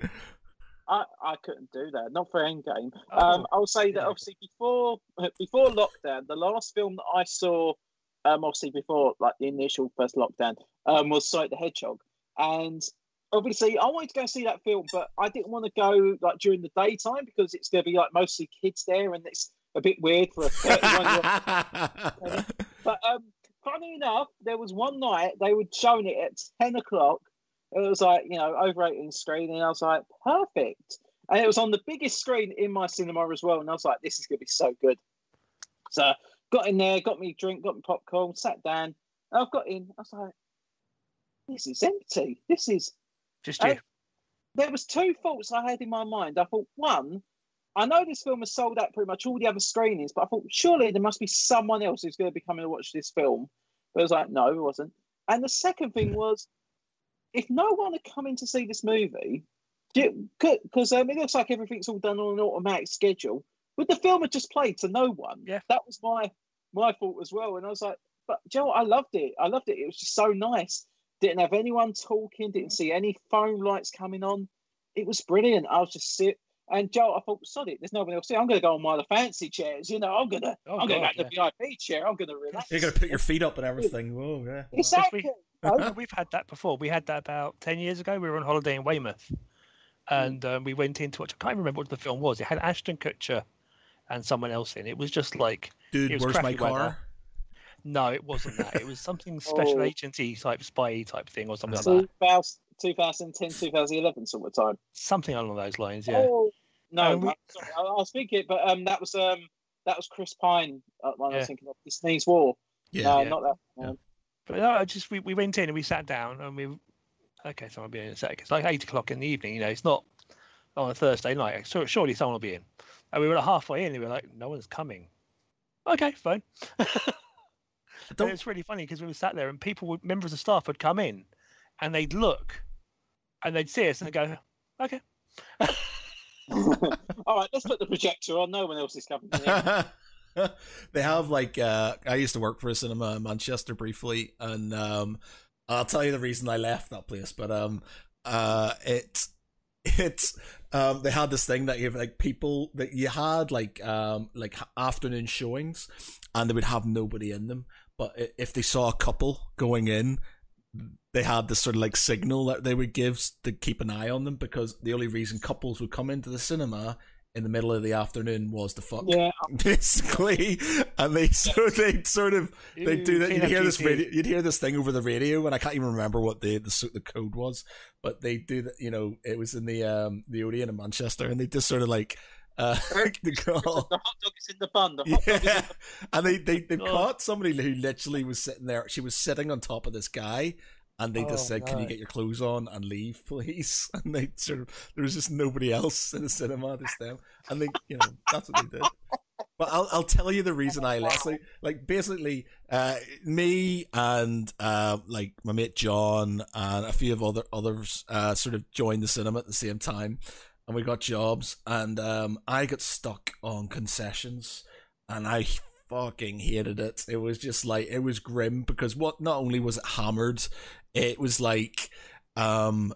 I, I couldn't do that. Not for Endgame. Oh, um, I'll say that obviously before before lockdown, the last film that I saw, um, obviously before like the initial first lockdown, um, was Sonic the Hedgehog, and obviously I wanted to go see that film, but I didn't want to go like during the daytime because it's going to be like mostly kids there, and it's a bit weird for a thirty-one-year-old. (laughs) But um, funny enough, there was one night they were showing it at 10 o'clock. It was like, you know, over 18 screen, and I was like, perfect. And it was on the biggest screen in my cinema as well. And I was like, this is going to be so good. So got in there, got me drink, got me popcorn, sat down. I've got in. I was like, this is empty. This is just you. there was two thoughts I had in my mind. I thought, one, I know this film has sold out pretty much all the other screenings, but I thought surely there must be someone else who's going to be coming to watch this film. But I was like, no, it wasn't. And the second thing was, if no one had come in to see this movie, because um, it looks like everything's all done on an automatic schedule, would the film have just played to no one? Yeah, that was my my thought as well. And I was like, but Joe, I loved it. I loved it. It was just so nice. Didn't have anyone talking. Didn't see any phone lights coming on. It was brilliant. I was just sit and Joe, I thought, sod it, there's nobody else here. I'm going to go on one of the fancy chairs. You know, I'm going to, oh, I'm going to get yeah. the VIP chair. I'm going to relax. You're going to put your feet up and everything. Whoa, (laughs) yeah. Exactly. We, (laughs) we've had that before. We had that about 10 years ago. We were on holiday in Weymouth and um, we went into watch. I can't remember what the film was. It had Ashton Kutcher and someone else in. It was just like, dude, where's my car? Weather. No, it wasn't that. It was something special oh. agency type, spy type thing, or something like that. 2010, 2011 sort of time. Something along those lines, yeah. Oh, no, we... sorry, I, I was thinking, but um, that was um, that was Chris Pine. Uh, yeah. I was thinking of This Means War. Yeah, uh, yeah. not that. Um, but no, I just we, we went in and we sat down and we okay, someone will be in a sec. It's like eight o'clock in the evening. You know, it's not on a Thursday night. So surely someone will be in. And we were like halfway in, and we were like, no one's coming. Okay, fine. (laughs) it's really funny because we were sat there and people, would, members of staff, would come in, and they'd look, and they'd see us and they'd go, "Okay." (laughs) All right, let's put the projector on. No one else is coming. (laughs) they have like uh, I used to work for a cinema in Manchester briefly, and um, I'll tell you the reason I left that place. But um, uh, it it's um, they had this thing that you have like people that you had like um like afternoon showings, and they would have nobody in them. But if they saw a couple going in, they had this sort of like signal that they would give to keep an eye on them because the only reason couples would come into the cinema in the middle of the afternoon was the fuck. Yeah, (laughs) basically, and they so they sort of they do that. You'd hear this radio, you'd hear this thing over the radio, and I can't even remember what the the, the code was, but they do that. You know, it was in the um the Odeon in Manchester, and they just sort of like. Uh, (laughs) the, the hot dog is in the bun. The hot yeah. dog is in the... and they they they oh. caught somebody who literally was sitting there. She was sitting on top of this guy, and they just oh, said, "Can you get your clothes on and leave, (laughs) please?" And they sort of there was just nobody else in the cinema, just them, and they, you know, that's what they did. But I'll I'll tell you the reason I left. Like, like basically, uh, me and uh, like my mate John and a few of other others uh, sort of joined the cinema at the same time, and we got jobs, and um, I got stuck on concessions, and I fucking hated it. It was just like it was grim because what not only was it hammered, it was like um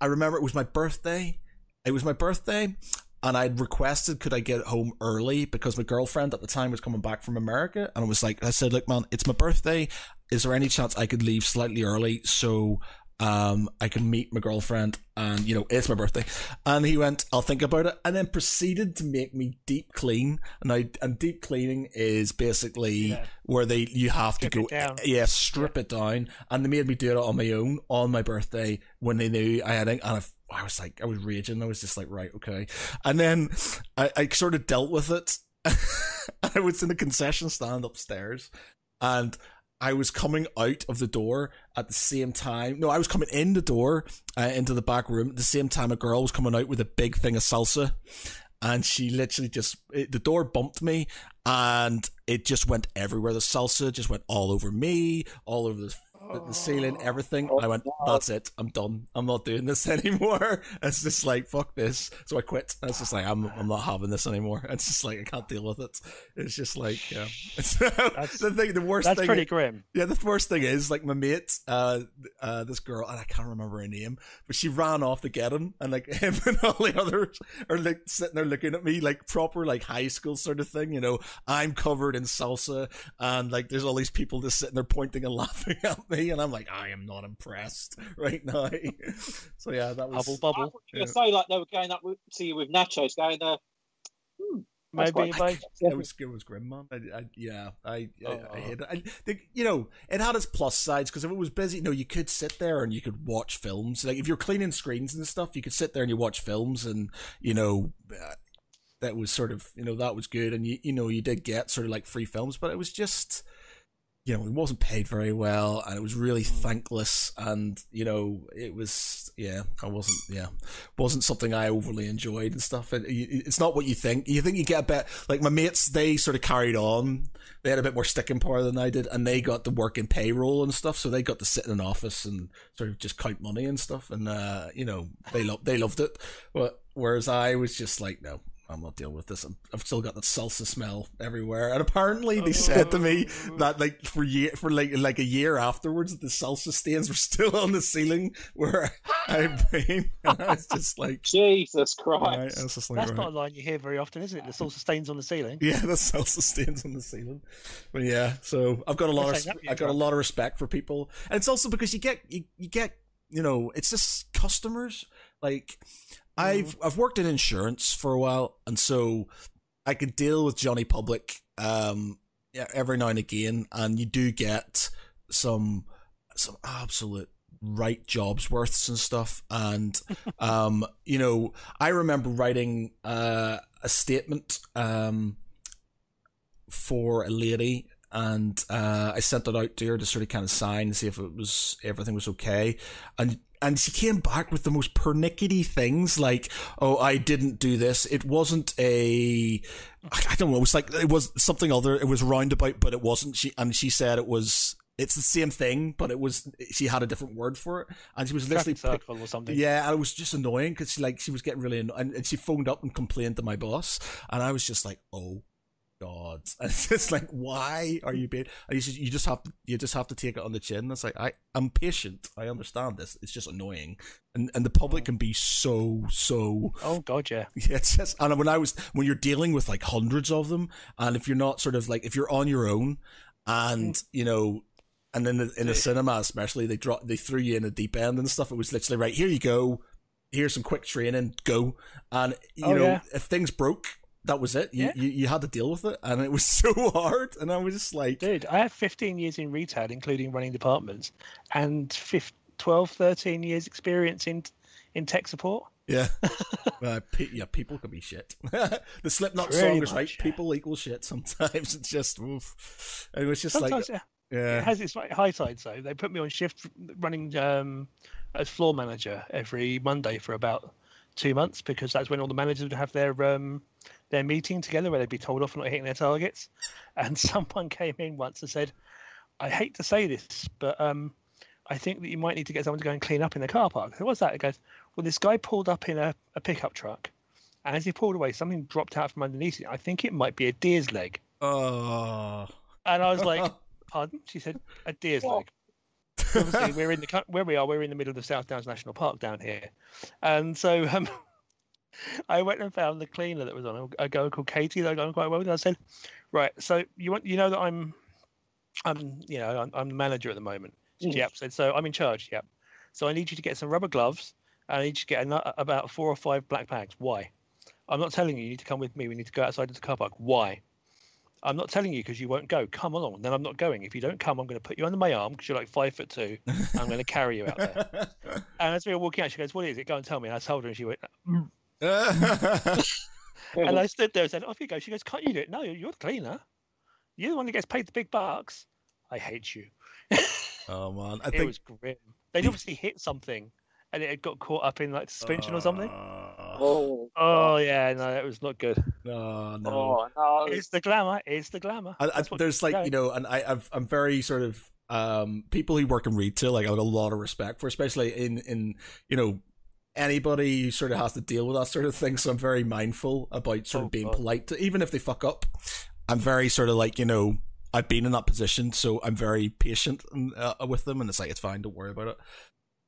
I remember it was my birthday. It was my birthday and I'd requested could I get home early because my girlfriend at the time was coming back from America and I was like I said, Look man, it's my birthday. Is there any chance I could leave slightly early so um, I can meet my girlfriend and, you know, it's my birthday. And he went, I'll think about it. And then proceeded to make me deep clean. And I, and deep cleaning is basically yeah. where they, you have strip to go, yeah, strip yeah. it down. And they made me do it on my own on my birthday when they knew I had it. And I, I was like, I was raging. I was just like, right, okay. And then I, I sort of dealt with it. (laughs) I was in the concession stand upstairs and I was coming out of the door at the same time. No, I was coming in the door uh, into the back room at the same time. A girl was coming out with a big thing of salsa, and she literally just it, the door bumped me, and it just went everywhere. The salsa just went all over me, all over the the, the ceiling, everything. Oh, I went, that's it. I'm done. I'm not doing this (laughs) anymore. It's just like fuck this. So I quit. It's just like I'm I'm not having this anymore. It's just like I can't deal with it. It's just like yeah. (laughs) It's the thing. The worst That's thing. pretty grim. Yeah, the worst thing is like my mate, uh, uh, this girl, and I can't remember her name, but she ran off to get him, and like (laughs) him and all the others are like sitting there looking at me like proper like high school sort of thing, you know. I'm covered in salsa, and like there's all these people just sitting there pointing and laughing at me, and I'm like, I am not impressed (laughs) right now. (laughs) so yeah, that was Bubble, bubble. thought you were gonna say like they were going up with, to you with nachos, going there. hmm, that's Maybe, quite- maybe. It was it was grim, man. I, I, yeah, I I, I Oh. hate it. I, the, you know, it had its plus sides because if it was busy, you know, you could sit there and you could watch films. Like if you're cleaning screens and stuff, you could sit there and you watch films, and you know, uh, that was sort of you know that was good, and you you know you did get sort of like free films, but it was just. You know, it wasn't paid very well, and it was really thankless, and you know, it was yeah, I wasn't yeah, wasn't something I overly enjoyed and stuff. It, it- it's not what you think. You think you get a bit like my mates. They sort of carried on. They had a bit more sticking power than I did, and they got to work in payroll and stuff. So they got to sit in an office and sort of just count money and stuff. And uh, you know, they loved they loved it. But whereas I was just like, no. I'm not dealing with this. I'm, I've still got that salsa smell everywhere, and apparently they oh. said to me that like for year for like like a year afterwards, the salsa stains were still on the ceiling where I've been. (laughs) And I was just like, Jesus Christ. I was just like, That's right. not a line you hear very often, is it? The salsa stains on the ceiling. Yeah, the salsa stains on the ceiling. But yeah, so I've got a lot Of, I've got a lot of respect for people, and it's also because you get you, you get you know it's just customers. Like I've I've worked in insurance for a while, and so I could deal with Johnny Public um every now and again, and you do get some some absolute right jobs worths and stuff and (laughs) um you know i remember writing uh a statement um for a lady and uh i sent it out to her to sort of kind of sign and see if it was everything was okay and and she came back with the most pernickety things like oh i didn't do this. It wasn't a i don't know it was like it was something other it was roundabout but it wasn't. She and she said it was it's the same thing but it was she had a different word for it. And she was literally circle or something. yeah, and it was just annoying because she like she was getting really anno- and, and she phoned up and complained to my boss, and I was just like, oh god, and (laughs) it's just like, why are you being? And you just, you just have to you just have to take it on the chin. It's like I I'm patient, I understand this. It's just annoying, and and the public can be so so Oh god, yeah. (laughs) yeah, it's just and when I was when you're dealing with like hundreds of them, and if you're not sort of like if you're on your own, and mm. you know, and then in, in a cinema especially, they drop they threw you in a deep end and stuff. It was literally right here you go, here's some quick training, go, and you Oh, know yeah. if things broke, that was it. You, Yeah. you you had to deal with it, and it was (laughs) so hard, and I was just like, Dude, I have 15 years in retail, including running departments, and 15, 12, 13 years experience in in tech support. yeah, (laughs) uh, pe- yeah, people can be shit. (laughs) the Slipknot Pretty song is right. much. People equal shit. Sometimes it's just, oof. it was just Sometimes like, yeah, yeah. it has its like, high side. So they put me on shift running um, as floor manager every Monday for about two months because that's when all the managers would have their um, their meeting together where they'd be told off for not hitting their targets. (laughs) And someone came in once and said, "I hate to say this, but um, I think that you might need to get someone to go and clean up in the car park." I said, What's that? It goes, "Well, this guy pulled up in a, a pickup truck." And as he pulled away, something dropped out from underneath it. I think it might be a deer's leg. Oh. And I was like, (laughs) Pardon? She said, a deer's What? leg. Obviously, we're in the where we are. We're in the middle of the South Downs National Park down here, and so um, (laughs) I went and found the cleaner that was on a, girl called Katie that I got on quite well with. And I said, "Right, so you want you know that I'm, I'm you know I'm, I'm the manager at the moment." Said, Mm. Yep. Said so. I'm in charge. Yep. So I need you to get some rubber gloves, and I need you to get ano- about four or five black bags. Why? I'm not telling you. You need to come with me. We need to go outside of the car park. Why? I'm not telling you because you won't go. Come along. Then I'm not going. If you don't come, I'm going to put you under my arm because you're like five foot two. I'm going to carry you out there. (laughs) And as we were walking out, she goes, "What is it? Go and tell me." And I told her, and she went, (laughs) and (laughs) I stood there and said, "Off you go." She goes, "Can't you do it?" No, you're the cleaner. You're the one that gets paid the big bucks. I hate you. oh man, I (laughs) it think was grim. They'd obviously hit something, and it had got caught up in like suspension or something. Oh, Oh, Oh yeah, no, that was not good. no, no. oh no. It's the glamour. It's the glamour. I, I, there's like going. you know, and I, I've, I'm very sort of um, people who work in retail, like I have a lot of respect for, especially in in you know anybody who sort of has to deal with that sort of thing. So I'm very mindful about sort Oh, of being God. polite to, even if they fuck up. I'm very sort of like you know I've been in that position, so I'm very patient uh, with them, and it's like it's fine, don't worry about it.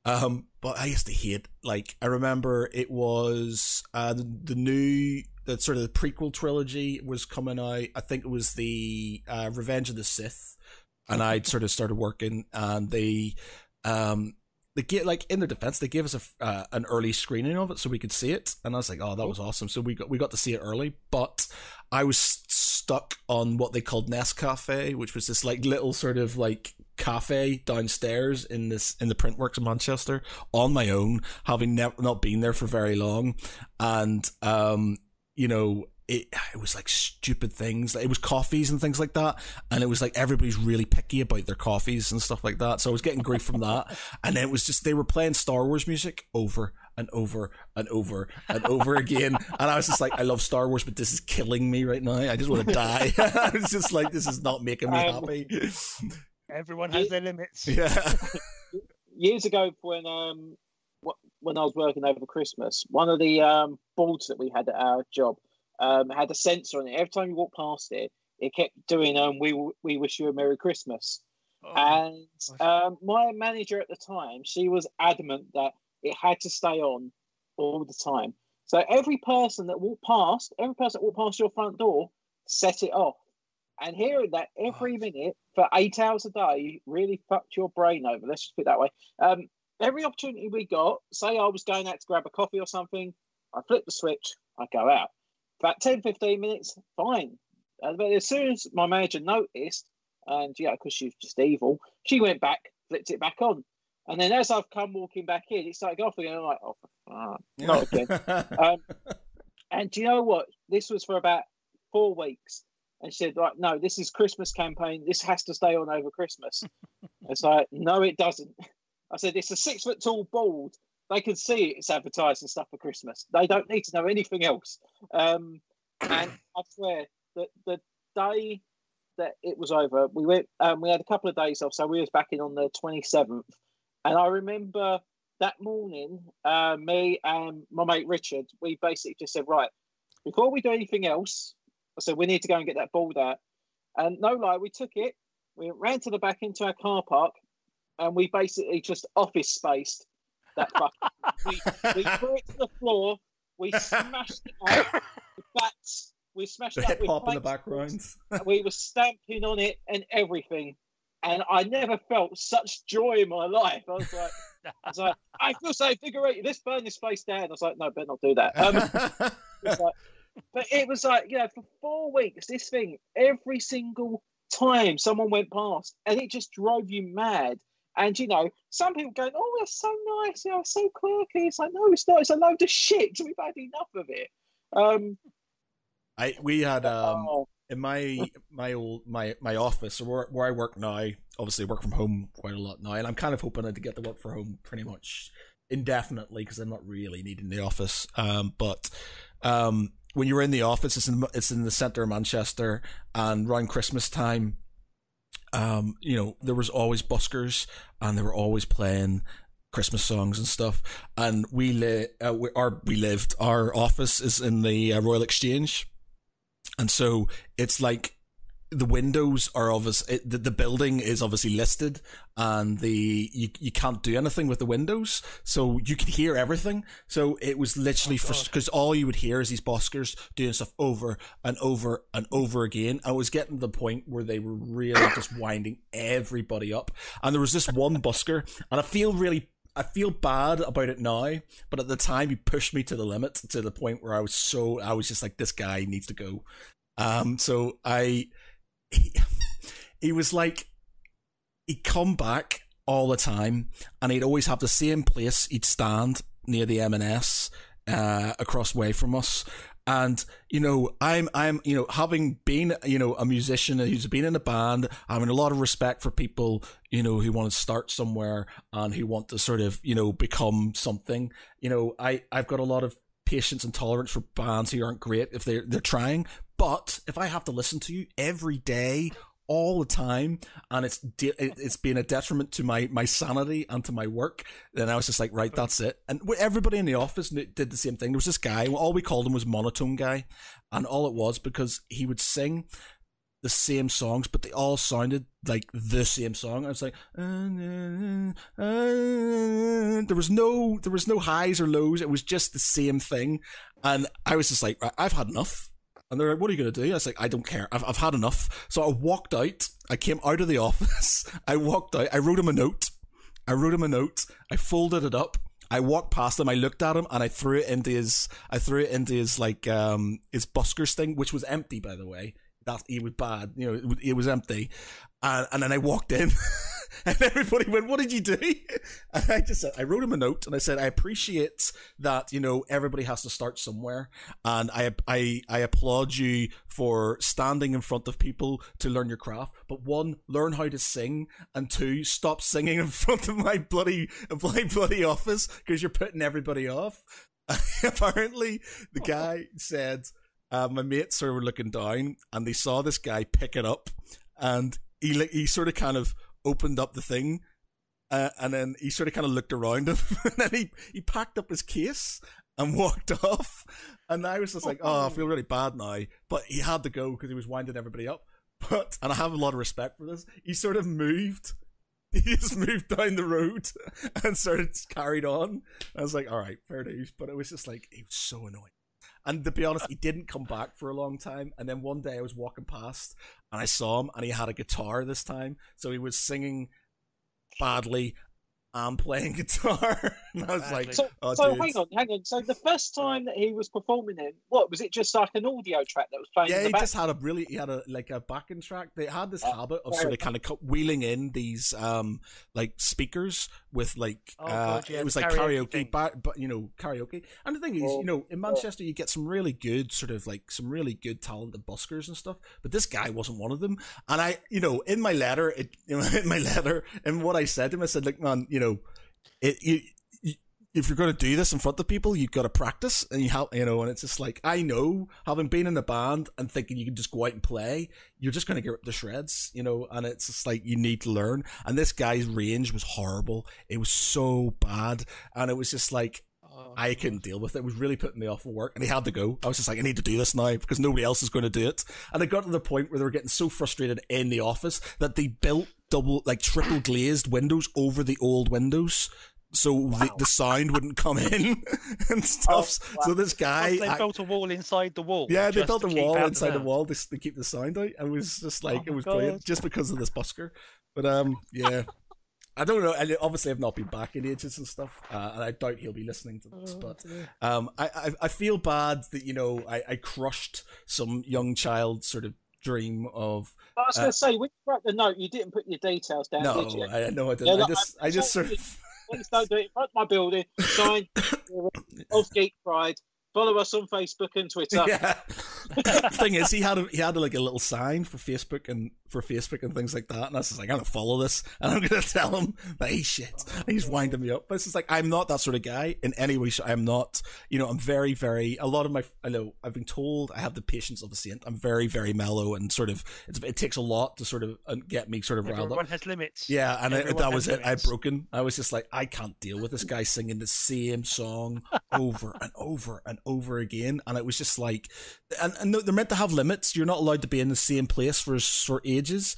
Um, but I used to hate like I remember it was uh the, the new the sort of the prequel trilogy was coming out. I think it was the uh, Revenge of the Sith, and I'd sort of started working, and they um they get like in their defense they gave us a uh, an early screening of it so we could see it, and I was like, oh, that was awesome. So we got we got to see it early, but I was stuck on what they called Nest Cafe, which was this like little sort of like cafe downstairs in this in the printworks in Manchester on my own, having never not been there for very long, and um, you know. It, it was like stupid things. It was coffees and things like that, and it was like everybody's really picky about their coffees and stuff like that. So I was getting grief from that, (laughs) and then it was just they were playing Star Wars music over and over and over and over again, and I was just like, I love Star Wars, but this is killing me right now. I just want to die. (laughs) I was just like, this is not making me Um, happy. Everyone has their limits. Yeah. (laughs) years ago when um when I was working over Christmas, one of the um boards that we had at our job um had a sensor on it. Every time you walked past it, it kept doing um we we wish you a merry Christmas. Oh, And um, my manager at the time, she was adamant that it had to stay on all the time. So every person that walked past, every person that walked past your front door, set it off. And hearing that every minute for eight hours a day really fucked your brain over. Let's just put it that way. Um, every opportunity we got, say I was going out to grab a coffee or something, I flip the switch, I go out. About 10, 15 minutes, fine. Uh, but as soon as my manager noticed, and yeah, because she's just evil, she went back, flipped it back on. And then as I've come walking back in, it started off again. I'm like, oh, fuck. Not again. (laughs) Um, and do you know what? This was for about four weeks. And she said, like, no, this is Christmas campaign. This has to stay on over Christmas. (laughs) it's like, no, it doesn't. I said, it's a six foot tall board. They can see it's advertising stuff for Christmas. They don't need to know anything else. Um, and I swear that the day that it was over, we went. Um, we had a couple of days off, so we was back in on the twenty seventh. And I remember that morning, uh, me and my mate Richard, we basically just said, right, before we do anything else, I said we need to go and get that ball out. And no lie, we took it, we ran to the back into our car park, and we basically just office spaced that we, we threw it to the floor, we (laughs) smashed it out (laughs) with bats, we smashed the it up hip with hop in the background. we were stamping on it and everything. And I never felt such joy in my life. I was like, I was like, I feel so invigorated. Let's burn this place down. I was like, no, better not do that. Um, like, but it was like, you know, for four weeks, this thing, every single time someone went past, and it just drove you mad. And you know, some people going, "Oh, that's so nice, you know, so quirky." It's like, no, it's not. It's a load of shit. We've had enough of it. Um, I we had um oh, in my my old my my office or where, where I work now. Obviously, I work from home quite a lot now, and I'm kind of hoping to get to work from home pretty much indefinitely because I'm not really needing the office. Um, but um, when you're in the office, it's in it's in the center of Manchester, and around Christmas time, um, you know, there was always buskers, and they were always playing Christmas songs and stuff. And we li- uh, we, our we lived. Our office is in the uh, Royal Exchange, and so it's like the windows are obvious. The, the building is obviously listed, and the you you can't do anything with the windows, so you can hear everything. So it was literally Oh, because all you would hear is these buskers doing stuff over and over and over again. I was getting to the point where they were really just winding everybody up, and there was this one busker, and I feel really. I feel bad about it now, but at the time he pushed me to the limit to the point where I was so I was just like this guy needs to go. Um so I he, he was like he'd come back all the time and he'd always have the same place. He'd stand near the M&S uh, across way from us. And you know i'm i'm you know having been you know a musician who's been in a band having a lot of respect for people you know who want to start somewhere and who want to sort of you know become something. You know i i've got a lot of patience and tolerance for bands who aren't great if they're they're trying but if i have to listen to you every day all the time, and it's de- it's been a detriment to my my sanity and to my work. Then I was just like, right, that's it. And everybody in the office did the same thing. There was this guy. All we called him was monotone guy, and all it was because he would sing the same songs, but they all sounded like the same song. I was like, uh, uh, uh, there was no, there was no highs or lows. It was just the same thing, and I was just like, I've had enough. And they're like, "What are you going to do?" I was like, "I don't care. I've I've had enough." So I walked out. I came out of the (laughs) office. I walked out. I wrote him a note. I wrote him a note. I folded it up. I walked past him. I looked at him, and I threw it into his. I threw it into his like um his buskers thing, which was empty, by the way that he was bad. You know, it, it was empty. And, and then I walked in (laughs) and everybody went, what did you do? (laughs) And I just said, I wrote him a note and I said, I appreciate that, you know, everybody has to start somewhere. And I, I, I applaud you for standing in front of people to learn your craft. But one, learn how to sing. And two, stop singing in (laughs) front of my bloody, my bloody office because you're putting everybody off. Apparently the guy said, uh, my mates were looking down and they saw this guy pick it up and he he sort of kind of opened up the thing uh, and then he sort of kind of looked around him (laughs) and then he, he packed up his case and (laughs) walked off. And I was just like oh I feel really bad now. But he had to go because he was winding everybody up. But and I have a lot of respect for this he sort of moved (laughs) he just moved down the road and started carried on. I was like all right fair dues. But it was just like he was so annoying and to be honest, he didn't come back for a long time. And then one day I was walking past and I saw him and he had a guitar this time. So he was singing badly I'm playing (laughs) guitar. (laughs) and I was like, so, oh, so hang on, hang on. So the first time that he was performing it, what was it? Just like an audio track that was playing. Yeah, he back? just had a really, he had a like a backing track. They had this oh, habit of sort of kind of wheeling in these um like speakers with like oh, uh, God, yeah, it was like karaoke, karaoke but you know karaoke. And the thing is, oh, you know, in Manchester you get some really good sort of like some really good talented buskers and stuff, but this guy wasn't one of them. And I, you know, in my letter, it, (laughs) in my letter, and what I said to him, I said, like, man, you know, it you, you if you're going to do this in front of people, you've got to practice, and you have, you know, and it's just like I know, having been in a band and thinking you can just go out and play, you're just going to get to shreds, you know, and it's just like you need to learn. And this guy's range was horrible; it was so bad, and it was just like oh, I couldn't deal with it. It was really putting me off of work, and he had to go. I was just like, I need to do this now because nobody else is going to do it. And it got to the point where they were getting so frustrated in the office that they built double, like triple glazed windows over the old windows so wow. the, the, sound wouldn't come in (laughs) and stuff. Oh, wow. So this guy, they I, built a wall inside the wall. Yeah, they built a wall inside the, the wall to, to, keep the sound out. And it was just like oh it was God. brilliant, just because of this busker. But um, yeah. I don't know. And obviously, I've not been back in ages and stuff, uh, and I doubt he'll be listening to this. Oh, but um, I, I, I feel bad that you know I, I crushed some young child sort of dream of. I was going to uh, say, when you wrote the note, you didn't put your details down. No, did you? I know I didn't. Yeah, I just, I just sort of. Please don't do it front my building. Sign (laughs) of Geek Pride. Follow us on Facebook and Twitter. (laughs) Yeah. (laughs) thing is, he had a, he had a, like a little sign for Facebook and for Facebook and things like that. And I was just like, I'm gonna follow this, and I'm gonna (laughs) tell him that he's shit. And he's winding me up. But it's just like I'm not that sort of guy in any way. I'm not. You know, I'm very, very. A lot of my, I know, I've been told I have the patience of a saint. I'm very, very mellow and sort of. it takes a lot to sort of uh, get me sort of Everyone riled up. Everyone has limits. Yeah, and I, that was limits. it. I broken. I was just like, I can't deal with this guy singing the same song over and over and over again, and it was just like, and, and they're meant to have limits. You're not allowed to be in the same place for for ages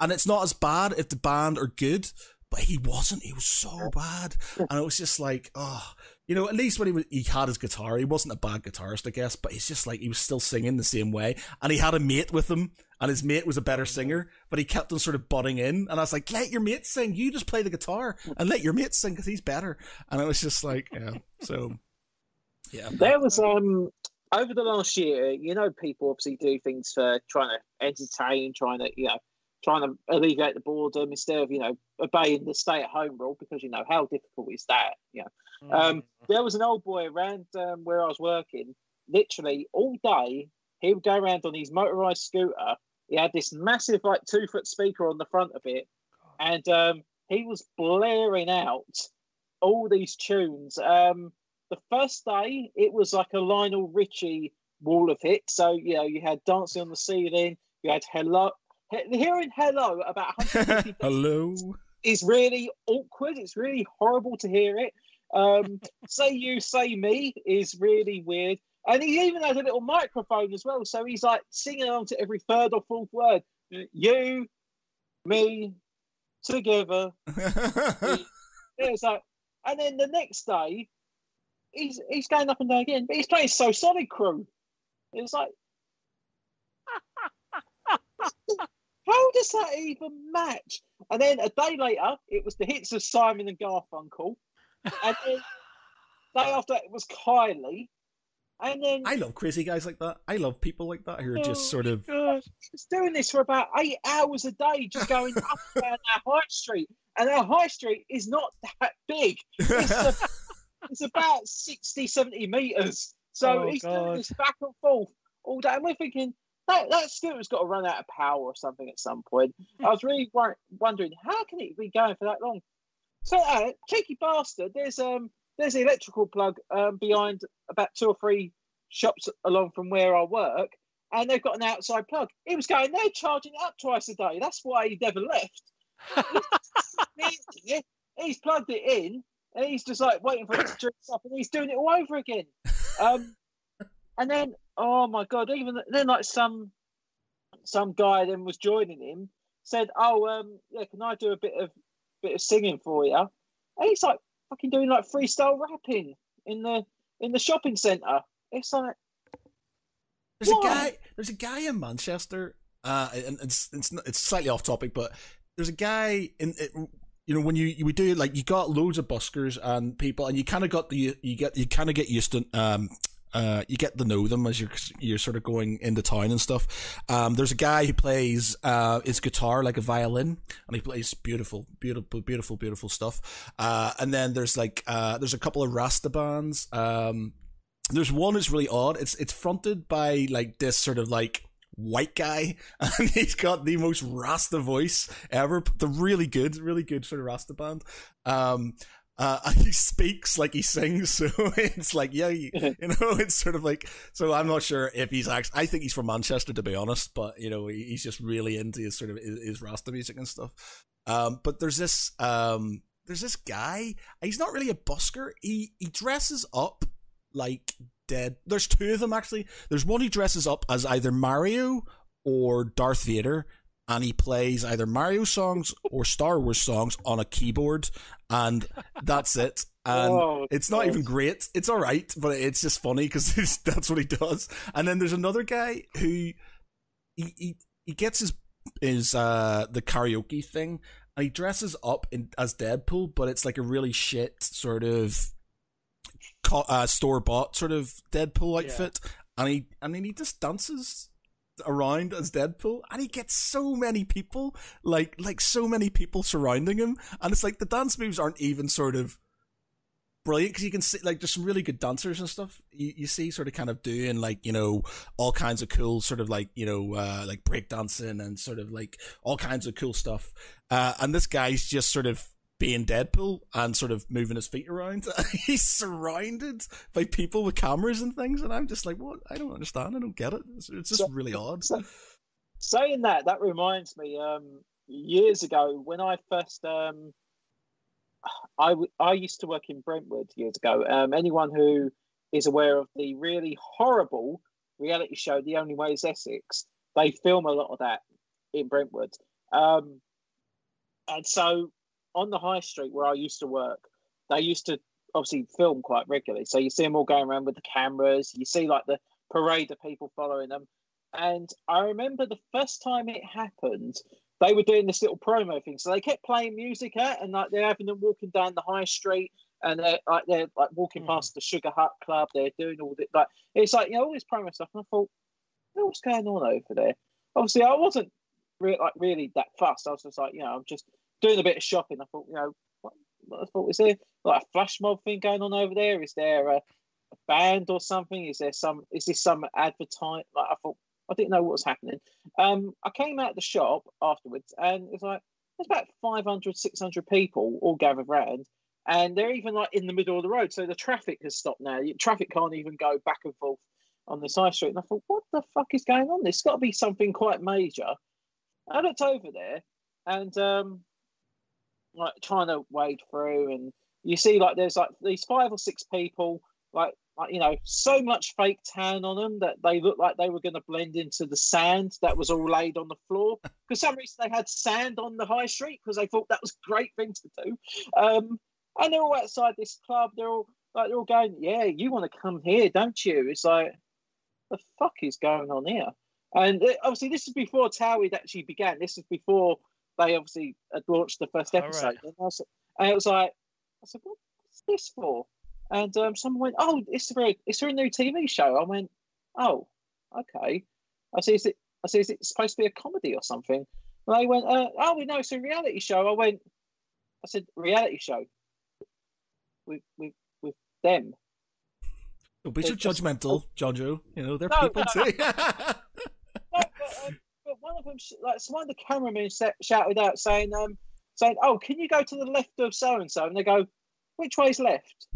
and it's not as bad if the band are good, but he wasn't. He was so bad, and it was just like, oh, you know, at least when he was, he had his guitar, he wasn't a bad guitarist, I guess, but he's just like he was still singing the same way, and he had a mate with him, and his mate was a better singer, but he kept on sort of butting in, and I was like, let your mate sing, you just play the guitar, and let your mate sing because he's better, and I was just like, yeah, so. Yeah. There was um over the last year, you know, people obviously do things for trying to entertain, trying to, you know, trying to alleviate the boredom instead of, you know, obeying the stay at home rule because, you know, how difficult is that? You know, mm. um, there was an old boy around um, where I was working, literally all day, he would go around on his motorized scooter. He had this massive, like, two foot speaker on the front of it. And um, he was blaring out all these tunes. Um, the first day, it was like a Lionel Richie wall of hits. So, you know, you had Dancing on the Ceiling, you had Hello, he- hearing hello about (laughs) Hello. is really awkward. It's really horrible to hear it. Um, (laughs) say you, say me is really weird. And he even has a little microphone as well. So he's like singing on to every third or fourth word. You, me, together. (laughs) Yeah, it's like, and then the next day, he's he's going up and down again, but he's playing So Solid Crew. It's like, (laughs) how does that even match? And then a day later, it was the hits of Simon and Garfunkel, and then (laughs) day after that, it was Kylie, and then I love crazy guys like that. I love people like that who are just oh sort of. God. was doing this for about eight hours a day, just going up and down our (laughs) high street. And our high street is not that big. It's, a, it's about 60, 70 meters. So Oh, he's doing this back and forth all day. And we're thinking, that, that scooter's got to run out of power or something at some point. I was really wor- wondering, how can it be going for that long? So, uh, cheeky bastard, there's um there's an electrical plug um, behind about two or three shops along from where I work and they've got an outside plug. He was going there charging it up twice a day. That's why he never left. (laughs) He's plugged it in and he's just like waiting for it to drip up and he's doing it all over again. (laughs) Um, and then, oh my god, even then, like some some guy then was joining him, said, "Oh, um, yeah, can I do a bit of bit of singing for you?" And he's like fucking doing like freestyle rapping in the in the shopping centre. It's like, There's a guy. There's a guy in Manchester. Uh, and it's it's not- it's slightly off topic, but there's a guy in. It, you know, when you you would do like you got loads of buskers and people, and you kind of got the you get you kind of get used to um uh you get to know them as you're you're sort of going into town and stuff. Um, there's a guy who plays uh his guitar like a violin, and he plays beautiful, beautiful, beautiful, beautiful stuff. Uh, and then there's like uh there's a couple of Rasta bands. Um, there's one that's really odd. It's it's fronted by like this sort of like white guy, (laughs) and he's got the most Rasta voice ever. The really good, really good sort of Rasta band. Um, uh, (laughs) and he speaks like he sings, (laughs) so it's like yeah, you, you know, it's sort of like. So I'm not sure if he's actually. I think he's from Manchester to be honest, but you know, he, he's just really into his sort of his, his Rasta music and stuff. Um, but there's this um, there's this guy. He's not really a busker. He he dresses up like dead. There's two of them actually. There's one who dresses up as either Mario or Darth Vader, and he plays either Mario songs or Star Wars songs on a keyboard, and that's it. And oh, it's not even great. It's all right, but it's just funny because (laughs) that's what he does. And then there's another guy who he he, he gets his his uh the karaoke thing, and he dresses up in, as Deadpool, but it's like a really shit sort of uh, store bought sort of Deadpool Yeah. outfit, and he and then he just dances around as Deadpool, and he gets so many people, like like so many people surrounding him, and it's like the dance moves aren't even sort of brilliant because you can see like there's some really good dancers and stuff you, you see sort of kind of doing like you know all kinds of cool sort of like you know uh like breakdancing and sort of like all kinds of cool stuff uh and this guy's just sort of being Deadpool and sort of moving his feet around. (laughs) He's surrounded by people with cameras and things, and I'm just like, what? I don't understand. I don't get it. It's, it's just So- really odd. so- saying that, that reminds me. Um, years ago, when I first, um, I w- I used to work in Brentwood years ago. Um, anyone who is aware of the really horrible reality show, The Only Way Is Essex, they film a lot of that in Brentwood. Um, and so on the high street where I used to work, they used to obviously film quite regularly. So you see them all going around with the cameras. You see like the parade of people following them. And I remember the first time it happened, they were doing this little promo thing. So they kept playing music at, and like they're having them walking down the high street, and they're like they're like walking Mhm. past the Sugar Hut Club. They're doing all this like it's like you know all this promo stuff. And I thought, "Oh, what's going on over there? Obviously, I wasn't re- like really that fast. I was just like, you know, I'm just doing a bit of shopping. I thought, you know, what, what I thought is there like a flash mob thing going on over there? Is there a, a band or something? Is there some? Is this some advertise? Like I thought, I didn't know what was happening. Um, I came out of the shop afterwards, and it's like there's about 500, 600 people all gathered round, and they're even like in the middle of the road. So the traffic has stopped now. Traffic can't even go back and forth on the side street. And I thought, what the fuck is going on? There's got to be something quite major I looked over there and um, like trying to wade through, and you see like there's like these five or six people, like, like you know, so much fake tan on them that they look like they were going to blend into the sand that was all laid on the floor. (laughs) For some reason, they had sand on the high street because they thought that was a great thing to do. Um, and they're all outside this club. They're all like they're all going, "Yeah, you want to come here, don't you?" It's like, the fuck is going on here? And obviously, this is before Covid actually began. This is before they obviously had launched the first episode. right. And, I was, and it was like, I said, "What's this for?" And um, someone went, "Oh, it's for a, it's for a new TV show." I went, "Oh, okay." I said, "Is it?" I said, "Is it supposed to be a comedy or something?" And they went, uh, "Oh, we know it's a reality show." I went, "I said reality show with with with them." Don't be so It's just- judgmental, Jojo. You know, they're No, people no. too. (laughs) No, but, um, but one of them, like one of the cameramen, shouted out saying, um, saying, "Oh, can you go to the left of so and so?" And they go, "Which way's left?"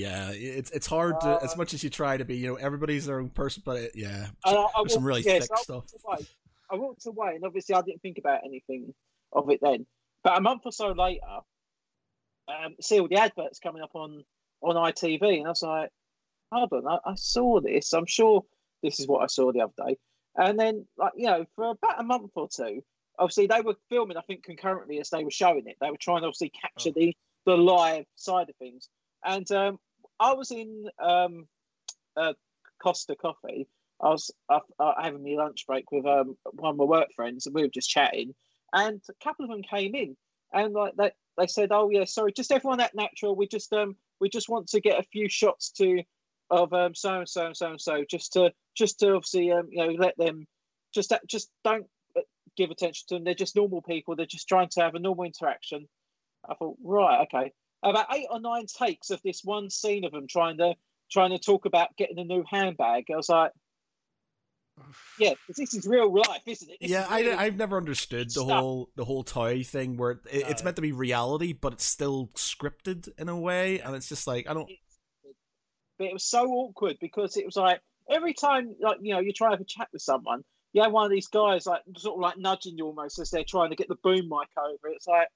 yeah, it's it's hard to, as much as you try to be. You know, everybody's their own person, but it, yeah, I, I there's some really yeah, thick so I stuff. walked away. I walked away, and obviously I didn't think about anything of it then. But a month or so later, um, see all the adverts coming up on on ITV, and I was like, "Hold on, I, I saw this. I'm sure this is what I saw the other day." And then, like you know, for about a month or two, obviously they were filming. I think concurrently as they were showing it, they were trying to obviously capture the the live side of things. And um, I was in um, uh, Costa Coffee. I was uh, uh, having my lunch break with um, one of my work friends, and we were just chatting. And a couple of them came in, and like they, they said, "Oh yeah, sorry, just everyone act natural. We just um we just want to get a few shots to of um so and so and so and so, just to just to obviously um you know let them just just don't uh, give attention to them. They're just normal people. They're just trying to have a normal interaction." I thought, right, okay. About eight or nine takes of this one scene of them trying to trying to talk about getting a new handbag. I was like, yeah, this is real life, isn't it? This yeah, I, I've never understood the stuff. whole the whole TOWIE thing where it, it's meant to be reality, but it's still scripted in a way, and it's just like I don't. But it was so awkward because it was like every time like you know you try to have a chat with someone you have one of these guys like sort of like nudging you almost as they're trying to get the boom mic over. It's like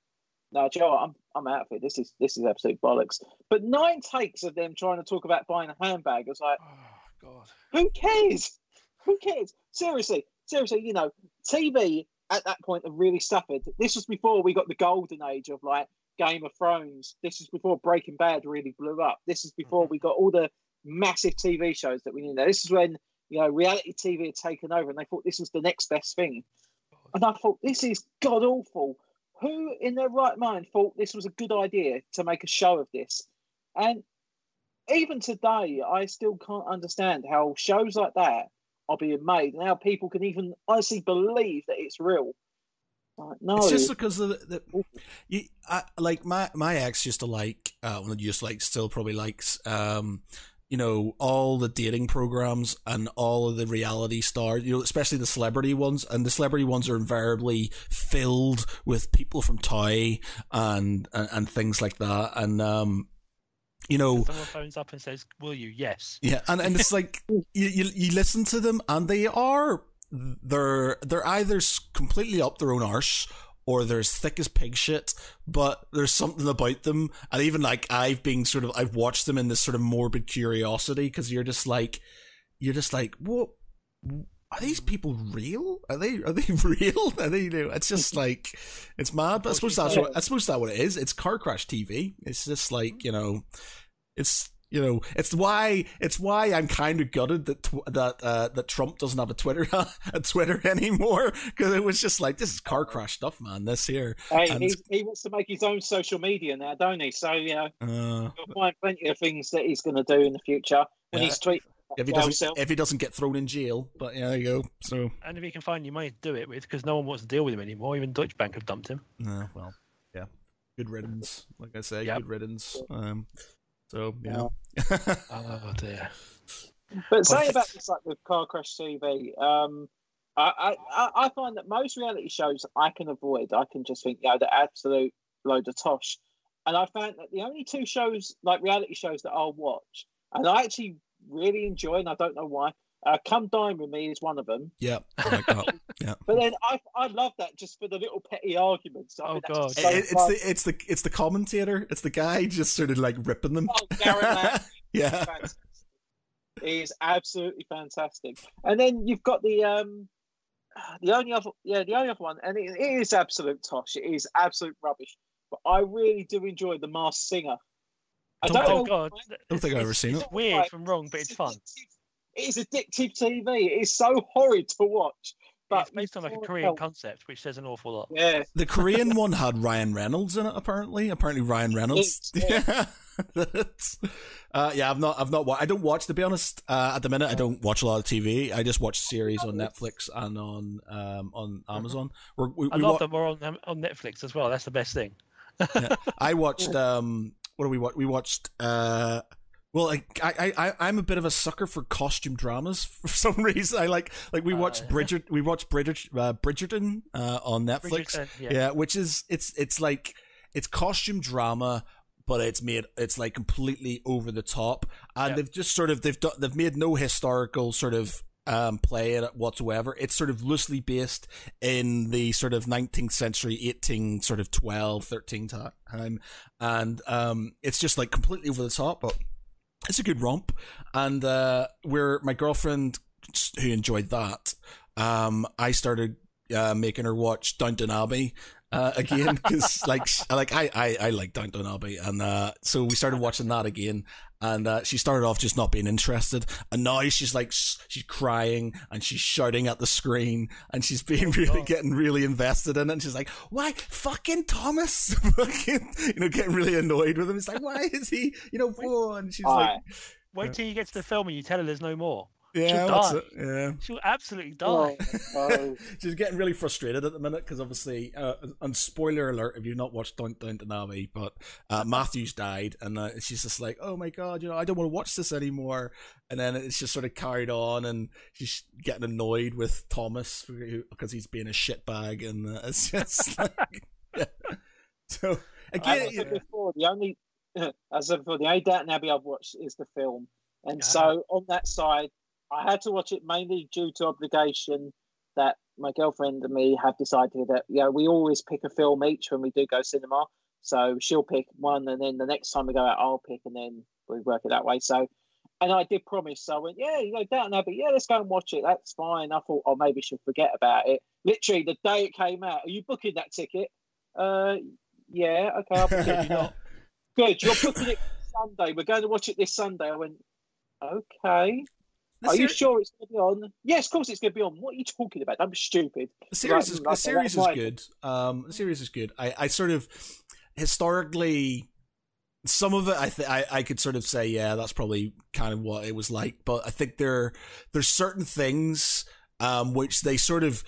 no Joe I'm I'm out of it this is this is absolute bollocks. But nine takes of them trying to talk about buying a handbag it's like Oh God. who cares? Who cares? Seriously seriously you know TV at that point have really suffered. This was before we got the golden age of like Game of Thrones. This is before Breaking Bad really blew up. This is before mm-hmm. we got all the massive TV shows that we need. Now, this is when you know reality TV had taken over, and they thought this was the next best thing. And I thought this is god awful. Who in their right mind thought this was a good idea to make a show of this? And even today, I still can't understand how shows like that are being made, and how people can even honestly believe that it's real. Like, no, It's just because of the, the you, I, like my my ex used to like uh well used to like still probably likes um you know all the dating programs and all of the reality stars you know especially the celebrity ones and the celebrity ones are invariably filled with people from TOWIE and and, and things like that and um you know Someone phones up and says, "Will you?" Yes. yeah, and, and it's like (laughs) you, you you listen to them and they are they're they're either completely up their own arse or they're as thick as pig shit, but there's something about them. And even like I've been sort of I've watched them in this sort of morbid curiosity because you're just like you're just like what are these people real? Are they are they (laughs) real? (laughs) Are they? You know, it's just like it's mad. But I suppose that's what I suppose that's what it is. It's car crash TV. It's just like you know, it's you know, it's why it's why I'm kind of gutted that tw- that uh, that Trump doesn't have a Twitter (laughs) a Twitter anymore because it was just like this is car crash stuff, man. This here, Hey, And- he's, he wants to make his own social media now, don't he? So you know, uh, you'll find plenty of things that he's going to do in the future when Yeah. he's tweeting. if he doesn't himself. if he doesn't get thrown in jail. But yeah, there you go. So And if he can find you money to do it with, because no one wants to deal with him anymore. Even Deutsche Bank have dumped him. uh, well, yeah, good riddance. Like I say, Yep. good riddance. Um, so yeah. Oh dear. But say about this, like with Car Crash TV, um, I, I- I I find that most reality shows I can avoid. I can just think, yeah, they're absolute load of tosh. And I found that the only two shows, like reality shows, that I'll watch, and I actually really enjoy, and I don't know why, Uh, Come Dine with Me is one of them. Yeah, I like. (laughs) Yeah, But then I I love that just for the little petty arguments. I Oh, think God. so It- it's the it's the it's the commentator. It's the guy just sort of like ripping them. Oh, Darren (laughs) yeah, fantastic. It is absolutely fantastic. And then you've got the um the only other yeah the only other one, and it, it is absolute tosh. It is absolute rubbish. But I really do enjoy the Masked Singer. I don't Oh know god, why. don't think I've ever seen it's it. weird from wrong, but it's fun. Addictive- It is addictive TV. It is so (laughs) horrid to watch. But it's based on like a Korean help- concept, which says an awful lot. Yeah, The Korean one had Ryan Reynolds in it. Apparently, apparently Ryan Reynolds. Yes, (laughs) Yeah, That's- uh, yeah. I've not. I've not. wa- I don't watch. To be honest, uh, at the minute, I don't watch a lot of TV. I just watch series on Netflix and on um, on Amazon. We're, we, I we love wa- them more on um, on Netflix as well. That's the best thing. I watched. (laughs) Um, what do we watch? We watched. Uh, well, I, I, I, I'm a bit of a sucker for costume dramas (laughs) for some reason. I like, like we watched Uh, Bridget, we watched Bridget, uh, Bridgerton uh, on Netflix. Bridgerton, yeah. yeah. which is it's it's like it's costume drama, but it's made it's like completely over the top, and Yeah. they've just sort of they've done they've made no historical sort of um play in it whatsoever. It's sort of loosely based in the sort of 19th century, 18 sort of 12, 13 time, and um it's just like completely over the top, but it's a good romp, and uh where my girlfriend who enjoyed that, um I started uh, making her watch Downton Abbey uh, again because like (laughs) like I, I I like Downton Abbey. And uh, so we started watching that again and uh, she started off just not being interested. And now she's like sh- she's crying and she's shouting at the screen and she's being really God. getting really invested in it. And she's like why fucking Thomas? (laughs) Fucking you know getting really annoyed with him. It's like why is he you know whoa and she's like Wait till you get to the film and you tell her there's no more. Yeah she'll die. it? yeah She'll absolutely Oh, die. oh. (laughs) She's getting really frustrated at the minute because obviously, uh, and spoiler alert if you've not watched Don't Down Downton Abbey, but uh, (laughs) Matthews died, and uh, she's just like, "Oh my god, you know, I don't want to watch this anymore." And then it's just sort of carried on, and she's getting annoyed with Thomas because he's being a shitbag, and uh, it's (laughs) just like, yeah. so As again, I said before, the only (clears throat) as I said before, the only Downton Abbey I've watched is the film, and Yeah. so on that side, I had to watch it mainly due to obligation that my girlfriend and me have decided that yeah we always pick a film each when we do go cinema. So she'll pick one, and then the next time we go out, I'll pick, and then we work it that way. So, and I did promise, so I went, yeah, you know, Downton but yeah, let's go and watch it. That's fine. I thought, oh, maybe she'll forget about it. Literally, the day it came out, are you booking that ticket? Uh, yeah, okay, I'll book it. yeah, (laughs) Good, you're booking it Sunday. We're going to watch it this Sunday. I went, okay. The, Are you sure it's going to be on? Yes, of course it's going to be on. What are you talking about? I'm stupid. the series is the series is good. Um, the series is good. I, I sort of historically some of it I, th- I I could sort of say yeah that's probably kind of what it was like but I think there there's certain things um which they sort of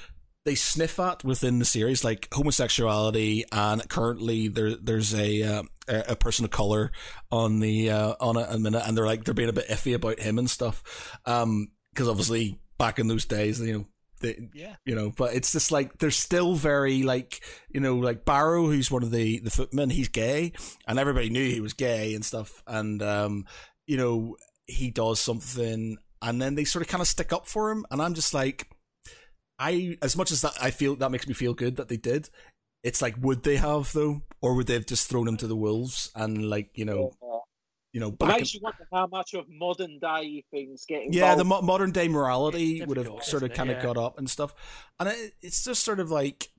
they sniff at within the series like homosexuality and currently there there's a uh, a person of color on the uh, on it a minute and they're like they're being a bit iffy about him and stuff um because obviously back in those days you know they, Yeah. you know but it's just like they're still very like you know like barrow who's one of the the footmen he's gay and everybody knew he was gay and stuff and um you know he does something and then they sort of kind of stick up for him and i'm just like i as much as that i feel that makes me feel good that they did it's like would they have though or would they have just thrown him to the wolves and like you know Uh, you know it back makes you wonder how much of modern day things getting. yeah, the mo- modern day morality would have sort of kind of Yeah. got up and stuff, and it, it's just sort of like,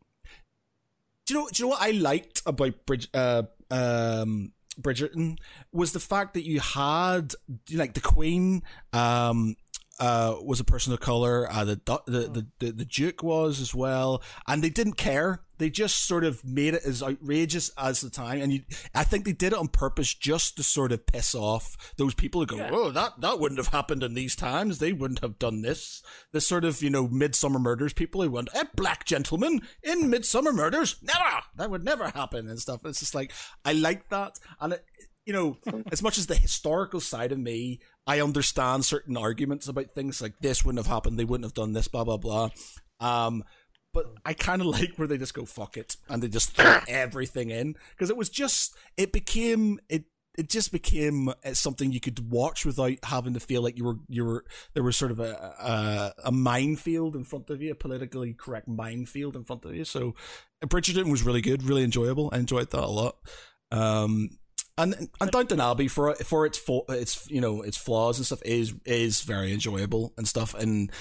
do you know? Do you know what I liked about Bridge, uh, um, Bridgerton was the fact that you had like the Queen, um, uh, was a person of color. Uh, the, the the the the Duke was as well, and they didn't care. They just sort of made it as outrageous as the time, and you, I think they did it on purpose just to sort of piss off those people who go, Yeah. "Oh, that that wouldn't have happened in these times. They wouldn't have done this." This sort of you know Midsomer Murders people who went, "A black gentleman in Midsomer Murders, never. That would never happen," and stuff. It's just like I like that, and it, you know, (laughs) as much as the historical side of me, I understand certain arguments about things like this wouldn't have happened, they wouldn't have done this, blah blah blah. Um, but I kind of (laughs) like where they just go fuck it and they just throw (coughs) everything in because it was just it became it it just became uh, something you could watch without having to feel like you were you were there was sort of a a, a minefield in front of you, a politically correct minefield in front of you. So Bridgerton was really good, really enjoyable. I enjoyed that a lot. Um, and and Downton Abbey for for its for its you know its flaws and stuff is is very enjoyable and stuff, and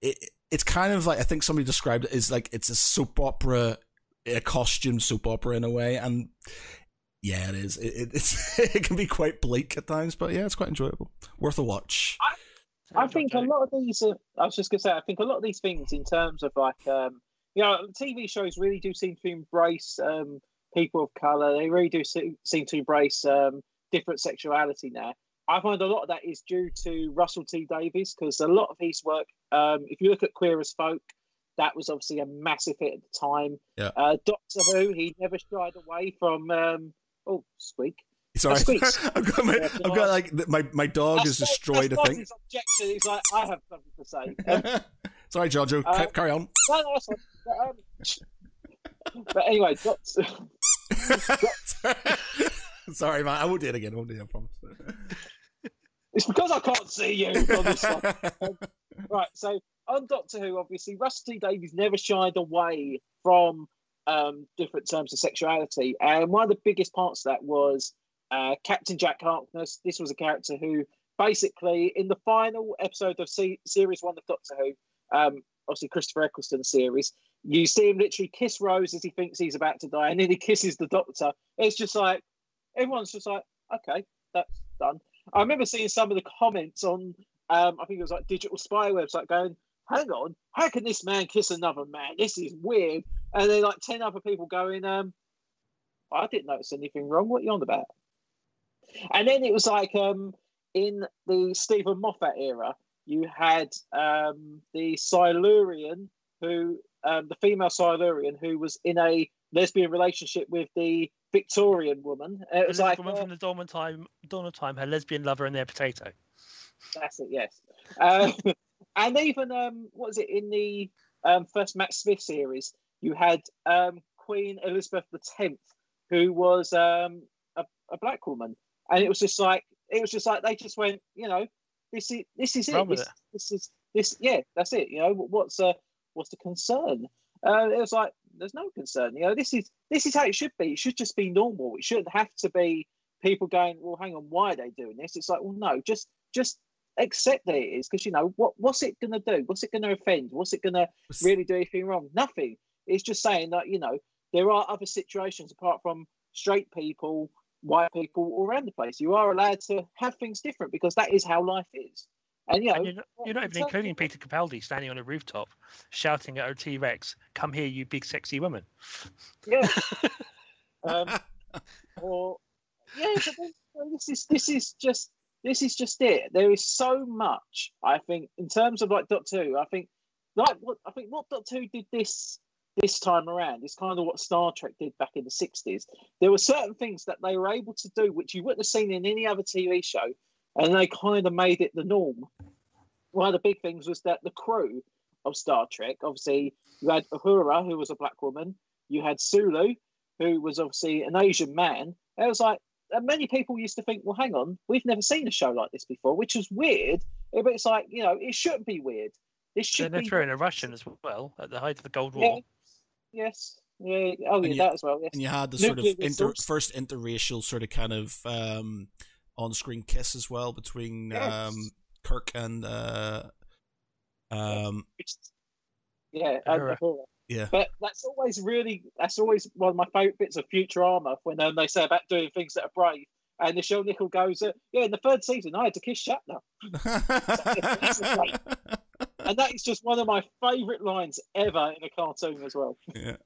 it it's kind of like I think somebody described it as like it's a soap opera, a costume soap opera in a way, and yeah, it is. It, it it's (laughs) it can be quite bleak at times, but yeah, it's quite enjoyable, worth a watch. I, I think a lot of these. Are, I was just gonna say, I think a lot of these things, in terms of like, um, you know, TV shows really do seem to embrace um, people of color. They really do seem to embrace um, different sexuality now. I find a lot of that is due to Russell T Davies because a lot of his work, um, if you look at Queer as Folk, that was obviously a massive hit at the time. Yeah. Uh, Doctor Who, he never shied away from. Um, oh, squeak. Sorry. (laughs) I've got my, I've got like my my dog That's is destroyed. that's I not think. his objection. He's like, I have something to say. Um, (laughs) Sorry, Jojo. Uh, carry on. no, no, um, but anyway, Doctor. (laughs) Sorry, man. I won't do it again. I won't do it. I promise. It's because I can't see you on this one. (laughs) Right, so on Doctor Who, obviously, Russell T Davies never shied away from um, different terms of sexuality. And one of the biggest parts of that was uh, Captain Jack Harkness. This was a character who basically, in the final episode of se- series one of Doctor Who, um, obviously Christopher Eccleston series, you see him literally kiss Rose as he thinks he's about to die, and then he kisses the Doctor. It's just like, everyone's just like, okay, that's done. I remember seeing some of the comments on, um, I think it was like Digital Spy website going, hang on, how can this man kiss another man? This is weird. And then like 10 other people going, um, I didn't notice anything wrong. What are you on about? And then it was like um, in the Steven Moffat era, you had um, the Silurian who, um, the female Silurian who was in a lesbian relationship with the Victorian woman. It was like, woman uh, from the dawn of time, dawn of time, her lesbian lover and their potato. That's it, yes. Um, (laughs) and even um, what was it in the um, first Matt Smith series? You had um, Queen Elizabeth X, who was um, a, a black woman, and it was just like it was just like they just went, you know, this is this is it. This, it. this is this, yeah, that's it. You know, what's uh, what's the concern? Uh, it was like there's no concern. You know, this is this is how it should be. It should just be normal. It shouldn't have to be people going, well, hang on, why are they doing this? It's like, well, no, just just accept that it is because you know what what's it going to do what's it going to offend what's it going to really do anything wrong nothing it's just saying that you know there are other situations apart from straight people white people all around the place you are allowed to have things different because that is how life is and you know And you're not, you're not even including Peter Capaldi standing on a rooftop shouting at a T Rex, "Come here, you big sexy woman." yeah. (laughs) Um or yeah but then, you know, this is this is just this is just it. There is so much i think in terms of like doctor who i think like what i think what doctor who did this this time around is kind of what star trek did back in the 60s there were certain things that they were able to do which you wouldn't have seen in any other tv show and they kind of made it the norm one of the big things was that the crew of star trek obviously you had uhura who was a black woman you had sulu who was obviously an Asian man. It was like and many people used to think, well, hang on, we've never seen a show like this before, which is weird. But it's like, you know, it shouldn't be weird. This So should they be. threw in a Russian as well at the height of the Cold Yeah. War. Yes. Yeah. Oh, And yeah, you- that as well. Yes. and you had the sort of inter, first interracial sort of kind of um, on-screen kiss as well between Yes. um, Kirk and uh, um, Yeah. and Uhura. Uhura. yeah. But that's always really, that's always one of my favourite bits of Futurama when um, they say about doing things that are brave. And Nichelle Nichols goes, uh, yeah, in the third season, I had to kiss Shatner. (laughs) And that is just one of my favourite lines ever in a cartoon as well. yeah,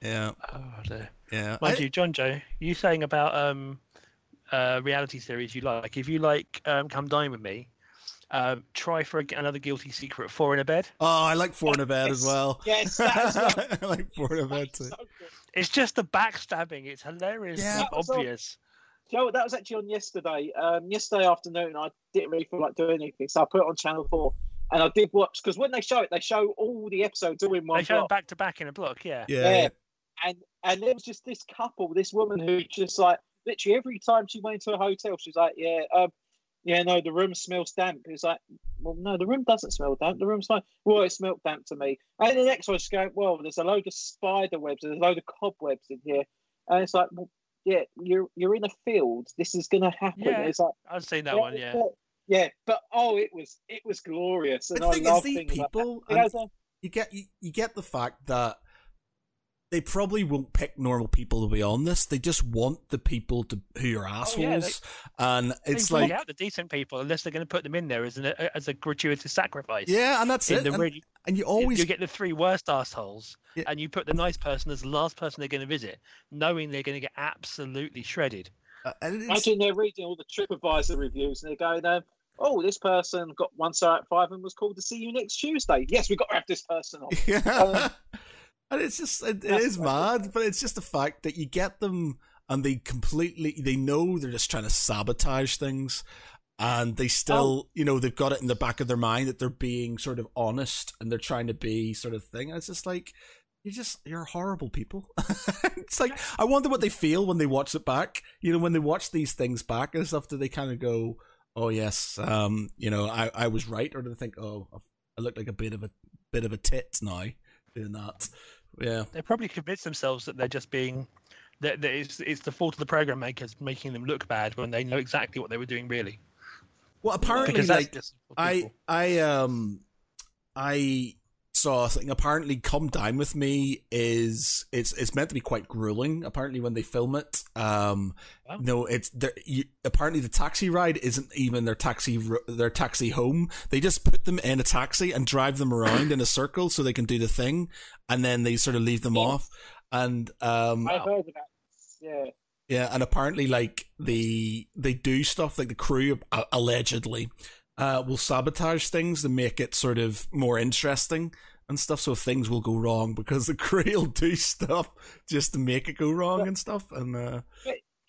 yeah, Oh dear. yeah. Mind I- you, Jonjo, you saying about um, uh, reality series you like. If you like um, Come Dine With Me, um, try for a, another Guilty Secret, Four in a Bed. oh, I like Four in a Bed as well. Yes, that as well. I like Four in a Bed too. (laughs) so. It's just the backstabbing. It's hilarious. Yeah. and on- obvious. Do you know? That was actually on yesterday. Um, yesterday afternoon, I didn't really feel like doing anything, so I put it on Channel Four, and I did watch because when they show it, they show all the episodes all in one They show them block. back to back in a block. Yeah. Yeah, Yeah. And and there was just this couple, this woman who just like literally every time she went to a hotel, she was like, "Yeah, um, yeah, no, the room smells damp." It's like, well, no, the room doesn't smell damp. The room's fine. Well, it smelled damp to me. And the next one, she's going, "Well, there's a load of spider webs. There's a load of cobwebs in here." And it's like, well, yeah, you're you're in a field. This is gonna happen. Yeah. It's like, I've seen that yeah, one. Yeah. yeah, but oh, it was it was glorious, and The I thing is, love these things like that. people, You know, you get you, you get the fact that they probably won't pick normal people to be on this. They just want the people to who are assholes, Oh, yeah, they- and it's they like out the decent people unless they're going to put them in there as an as a gratuitous sacrifice. yeah, and that's In it. the And, really, and you always always you get the three worst assholes, Yeah. and you put the nice person as the last person they're going to visit, knowing they're going to get absolutely shredded. uh, and Imagine they're reading all the TripAdvisor reviews and they're going, um, "Oh, this person got one star out of five and was called to see you next Tuesday." Yes, we've got to have this person on. yeah. (laughs) Um, and it's just it, it is mad, but it's just the fact that you get them and they completely they know they're just trying to sabotage things. And they still, you know, they've got it in the back of their mind that they're being sort of honest and they're trying to be sort of thing. And it's just like, you just, you're horrible people. (laughs) it's like, I wonder what they feel when they watch it back. You know, when they watch these things back and stuff, do they kind of go, oh, yes, um, you know, I, I was right? Or do they think, oh, I look like a bit of a, bit of a tit now doing that? Yeah. They probably convince themselves that they're just being that, that it's, it's the fault of the program makers making them look bad when they know exactly what they were doing really. Well, apparently, Because like I, I, um, I saw thing. Apparently, "Come Dine with Me" is it's it's meant to be quite grueling. Apparently, when they film it, um, Wow. no, it's. You, apparently, the taxi ride isn't even their taxi their taxi home. They just put them in a taxi and drive them around in a circle so they can do the thing, and then they sort of leave them Yeah. off. And um, I heard about this. Yeah. yeah, and apparently, like the they do stuff like the crew uh, allegedly uh, will sabotage things to make it sort of more interesting and stuff. So things will go wrong because the (laughs) crew will do stuff just to make it go wrong and stuff. And uh,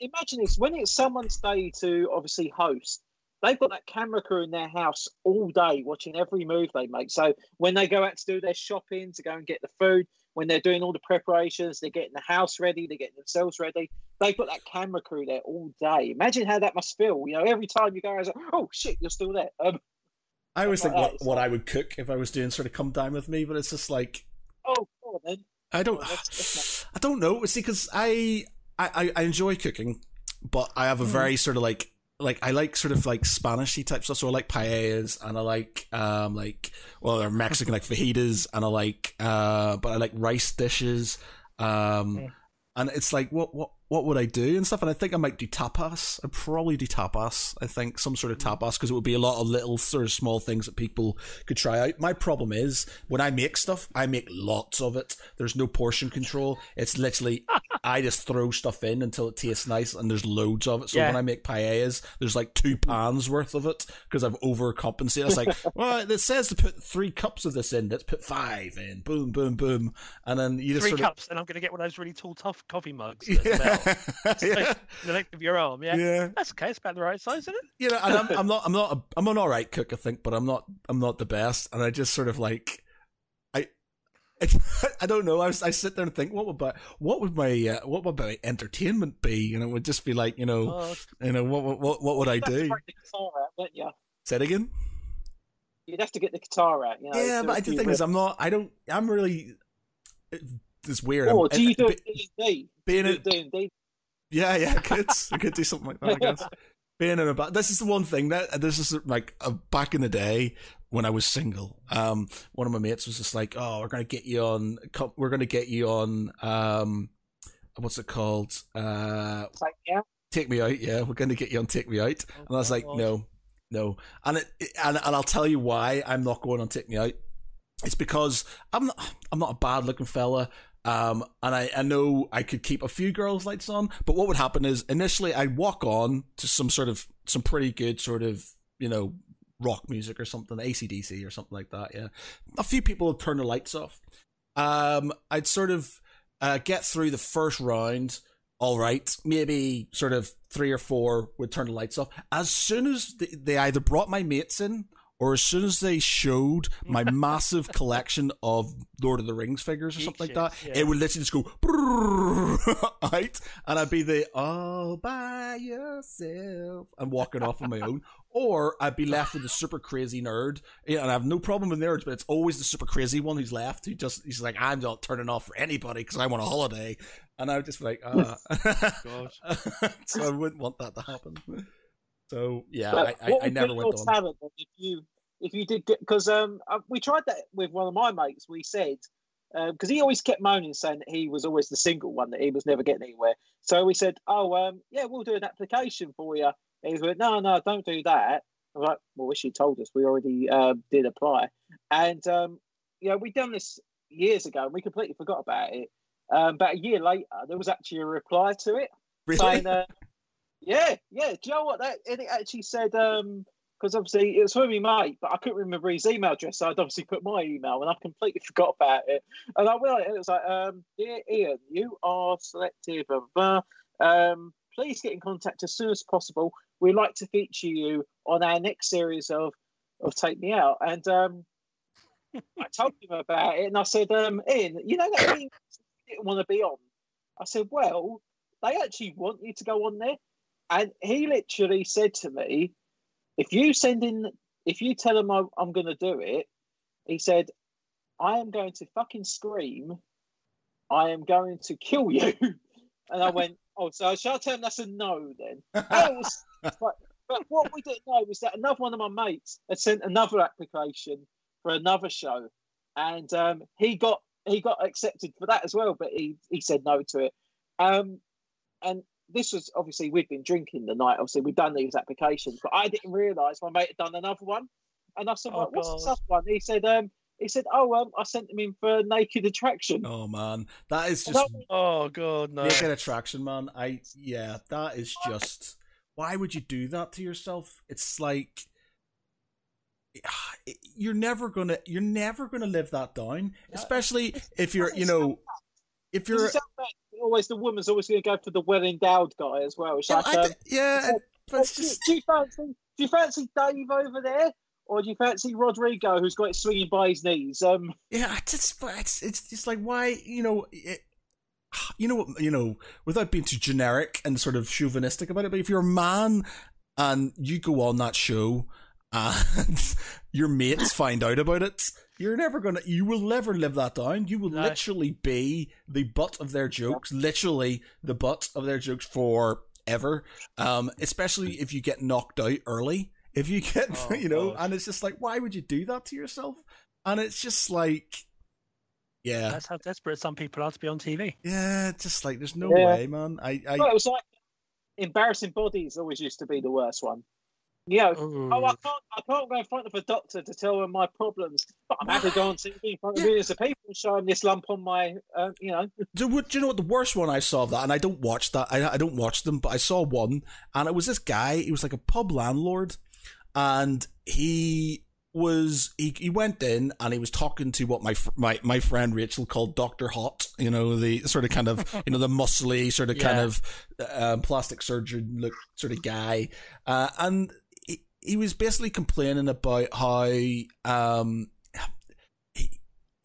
Imagine this when it's someone's day to obviously host. They've got that camera crew in their house all day watching every move they make. So when they go out to do their shopping, to go and get the food, when they're doing all the preparations, they're getting the house ready, they're getting themselves ready. They've got that camera crew there all day. Imagine how that must feel. You know, every time you go, like, oh shit, you're still there. Um, I always think Like what, what I would cook if I was doing sort of Come Dine with Me, but it's just like oh, then. I don't. Oh, that's- that's I don't know. See, because I, I I enjoy cooking, but I have a Mhm. very sort of like like I like sort of like Spanishy type stuff. So I like paellas and I like um like well they're Mexican like fajitas and I like uh but I like rice dishes. Um Mm. and it's like what what what would I do and stuff? And I think I might do tapas. I'd probably do tapas. I think some sort of tapas because it would be a lot of little sort of small things that people could try out. My problem is when I make stuff, I make lots of it. There's no portion control. It's literally I just throw stuff in until it tastes nice, and there's loads of it. So Yeah. when I make paellas, there's like two pans worth of it because I've overcompensated. It's like, (laughs) well, it says to put three cups of this in. Let's put five in. Boom, boom, boom, and then you just Three cups, and I'm going to get one of those really tall, tough coffee mugs. of smell. (laughs) yeah, (laughs) the length of your arm. Yeah. yeah. That's okay. It's about the right size, isn't it? you know, and I'm, I'm (laughs) not, I'm not, a, I'm an all right cook, I think, but I'm not, I'm not the best, and I just sort of like, I, (laughs) I, don't know. I, was, I sit there and think, what would, my, what would my, uh, what would my entertainment be? And it would just be like, you know, Oh, you know, what, what, what would I You'd have to do? break the guitar out, wouldn't you? Say it again. You'd have to get the guitar out. You know, yeah, but I- the thing is. I'm not, I don't, I'm really, it's weird. I'm- do you do it D being a, D and D. Yeah, yeah, (laughs) could. I could do something like that, I guess. (laughs) Being in a ba- this is the one thing that this is like uh, back in the day when I was single. Um, one of my mates was just like, "Oh, we're gonna get you on. We're gonna get you on. Um, what's it called? Uh, like, yeah, take me out. Yeah, we're gonna get you on. Take me out." And I was like, God. "No, no." And it, it- and and I'll tell you why I'm not going on. Take me out. It's because I'm not. I'm not a bad looking fella. Um, and I, I know I could keep a few girls' lights on, but what would happen is initially I'd walk on to some sort of, some pretty good sort of, you know, rock music or something, ACDC or something like that, yeah. A few people would turn the lights off. Um, I'd sort of, uh, get through the first round, alright, maybe sort of three or four would turn the lights off. As soon as they, they either brought my mates in or as soon as they showed my (laughs) massive collection of Lord of the Rings figures or Geek something like that, yeah. it would literally just go (laughs) out, and I'd be the all by yourself and walking off on my own, or I'd be left with the super crazy nerd, yeah, and I have no problem with nerds, but it's always the super crazy one who's left who just he's like, I'm not turning off for anybody because I'm on a holiday, and I would just be like, ah. God. (laughs) so I wouldn't want that to happen. So yeah, But I, I, I never went on. talent then if you if you did get because um uh, we tried that with one of my mates. We said because he always kept moaning saying that he was always the single one that he was never getting anywhere. So we said, oh um yeah, we'll do an application for you. And he went, no, no, don't do that. I'm like, well, wish you told us. We already uh, did apply, and um yeah, we'd done this years ago, and we completely forgot about it. Um, about a year later, there was actually a reply to it Really? saying, uh, "Yeah, yeah." Do you know what that? And it actually said, um, because obviously it was for me mate, but I couldn't remember his email address, so I'd obviously put my email, and I completely (laughs) forgot about it. And I went, and it was like, um, "Dear Ian, you are selected, blah blah." blah. Um, please get in contact as soon as possible. We'd like to feature you on our next series of of Take Me Out, and um. I told him about it and I said, um, Ian, you know that thing you didn't want to be on? I said, Well, they actually want you to go on there. And he literally said to me, if you send in, if you tell him I'm, I'm going to do it, he said, I am going to fucking scream. I am going to kill you. (laughs) And I went, oh, so shall I tell him that's a no then? (laughs) Was- but, but what we didn't know was that another one of my mates had sent another application for another show, and um, he got he got accepted for that as well, but he he said no to it. Um, and this was obviously we'd been drinking the night. Obviously, we'd done these applications, but I didn't realise my mate had done another one. And I said, Oh, "What- "What's this God. other one?" He said, um, "He said, oh, um, I sent him in for Naked Attraction." Oh man, that is just that was- Oh god, no. naked attraction, man. I yeah, that is just. Why would you do that to yourself? It's like (sighs) you're never gonna you're never gonna live that down, especially if you're you know if you're it sound bad? Always the woman's always going to go for the well endowed guy as well. It's Yeah, like, um, yeah, do, just do you fancy do you fancy Dave over there, or do you fancy Rodrigo who's got it swinging by his knees? Um, Yeah, it's just, it's it's just like why you know it, you know what you know without being too generic and sort of chauvinistic about it. But if you're a man and you go on that show and (laughs) your mates find out about it, you're never gonna you will never live that down. You will No. literally be the butt of their jokes, literally the butt of their jokes forever. Um, especially if you get knocked out early. If you get, (laughs) Oh, you know, God. and it's just like, why would you do that to yourself? And it's just like, yeah, That's how desperate some people are to be on TV. yeah, just like there's no Yeah. way, man. I, I, well, it was like embarrassing bodies always used to be the worst one. You know, oh, I can't, I can't go in front of a doctor to tell him my problems, but I'm happy to go on TV in front of Yeah. millions of people and show this lump on my, uh, you know. (laughs) do, do you know what the worst one I saw of that, and I don't watch that. I, I don't watch them, but I saw one, and it was this guy. He was like a pub landlord, and he was he, he went in and he was talking to what my my my friend Rachel called Doctor Hot. You know the sort of kind of (laughs) you know the muscly sort of kind of um, plastic surgeon look sort of guy, uh, and he, was basically complaining about how um he,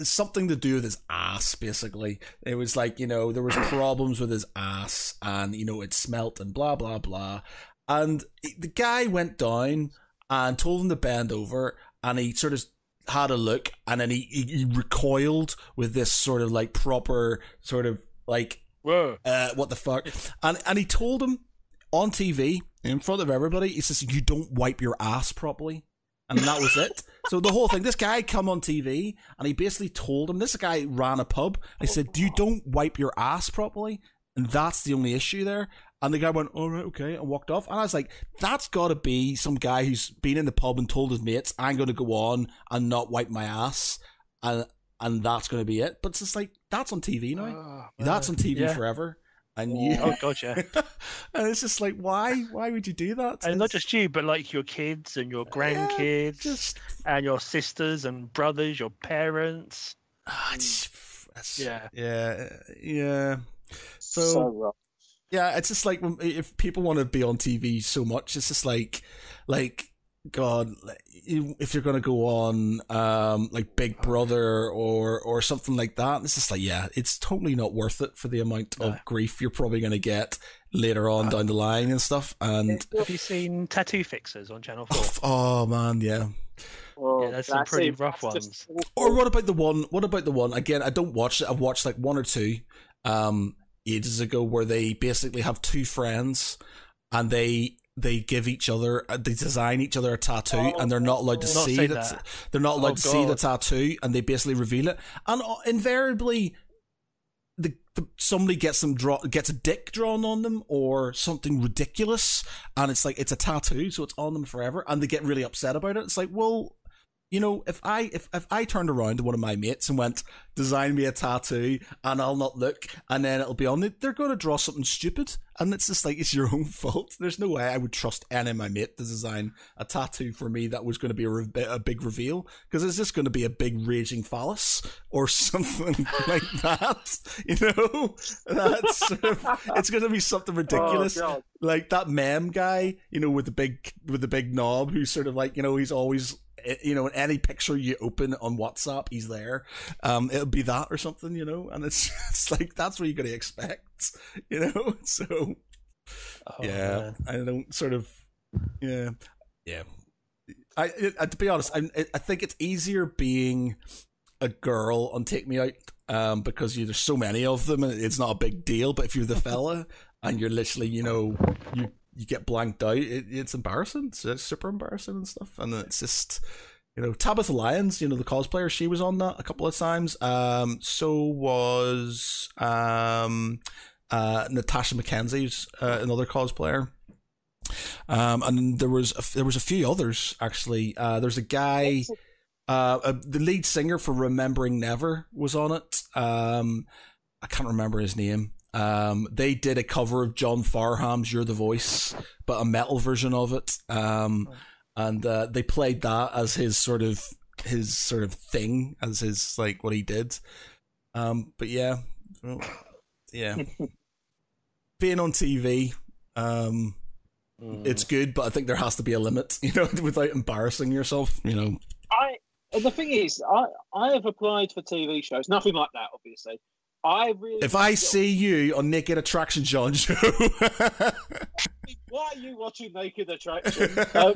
something to do with his ass basically it was like you know there was (coughs) problems with his ass and you know it smelt and blah blah blah and the guy went down and told him to bend over and he sort of had a look and then he, he, he recoiled with this sort of like proper sort of like Whoa. uh, what the fuck? And and he told him on TV in front of everybody. He says you don't wipe your ass properly, and that was it. (laughs) So the whole thing. This guy come on TV and he basically told him. This guy ran a pub. I said, "You don't wipe your ass properly." And that's the only issue there. And the guy went, all right, okay, and walked off. And I was like, that's got to be some guy who's been in the pub and told his mates, I'm going to go on and not wipe my ass. And and that's going to be it. But it's just like, that's on TV now. Oh, That's on TV yeah. forever. And you, Oh (laughs) god, yeah. and it's just like, why? Why would you do that? And not just you, but like your kids and your grandkids just, and your sisters and brothers, your parents. ah, it's, that's, Yeah. yeah, yeah. So, So- Yeah, it's just like if people want to be on TV so much, it's just like, like God, if you're gonna go on um like Big Brother or or something like that, it's just like yeah, it's totally not worth it for the amount No. of grief you're probably gonna get later on down the line and stuff. And Have you seen Tattoo Fixers on Channel Four? oh man, yeah. Well, Yeah, that's some pretty it. rough That's just ones. Or what about the one? What about the one again? I don't watch it. I've watched like one or two um ages ago where they basically have two friends and they they give each other uh, they design each other a tattoo Oh, and they're not allowed to see that, that. they're not allowed Oh, to see the tattoo and they basically reveal it. And uh, invariably the, the somebody gets them draw gets a dick drawn on them or something ridiculous and it's like it's a tattoo so it's on them forever and they get really upset about it. It's like well you know if i if, if i turned around to one of my mates and went design me a tattoo and i'll not look and then it'll be on it they're going to draw something stupid and it's just like it's your own (laughs) fault. There's no way i would trust any of my mate to design a tattoo for me that was going to be a, re- a big reveal because it's just going to be a big raging phallus or (laughs) something like that (laughs) you know? That's sort of, it's going to be something oh, ridiculous. Oh, like that mem guy, you know, with the big with the big knob, who's sort of like, you know, he's always, you know, in any picture you open on WhatsApp, he's there. Um, it'll be that or something, you know, and it's (laughs) it's like that's what you're gonna expect, (laughs) you know. (laughs) So Oh, yeah, man. I don't sort of, yeah, yeah. I, I to be honest, I I think it's easier being a girl on Take Me Out, um, because you, there's so many of them and it's not a big deal. But if you're the fella and you're literally, you know, you you get blanked out, it, it's embarrassing. It's, it's super embarrassing and stuff. And it's just, you know, Tabitha Lyons, you know, the cosplayer, she was on that a couple of times. Um, so was um, uh, Natasha McKenzie's uh, another cosplayer. Um, and there was a, there was a few others actually. Uh, there's a guy, uh, uh, the lead singer for Remembering Never was on it. Um, I can't remember his name. Um, they did a cover of John Farnham's "You're the Voice," but a metal version of it. Um, and uh, they played that as his sort of his sort of thing, as his like what he did. Um, but yeah, well, yeah, (laughs) being on TV. Um, Mm. it's good, but I think there has to be a limit, (laughs) you know, without embarrassing yourself, you know. I and the thing is, I I have applied for TV shows, nothing like that, obviously. I really. If I see you on Naked Attraction John show, why are you watching Naked Attraction? um,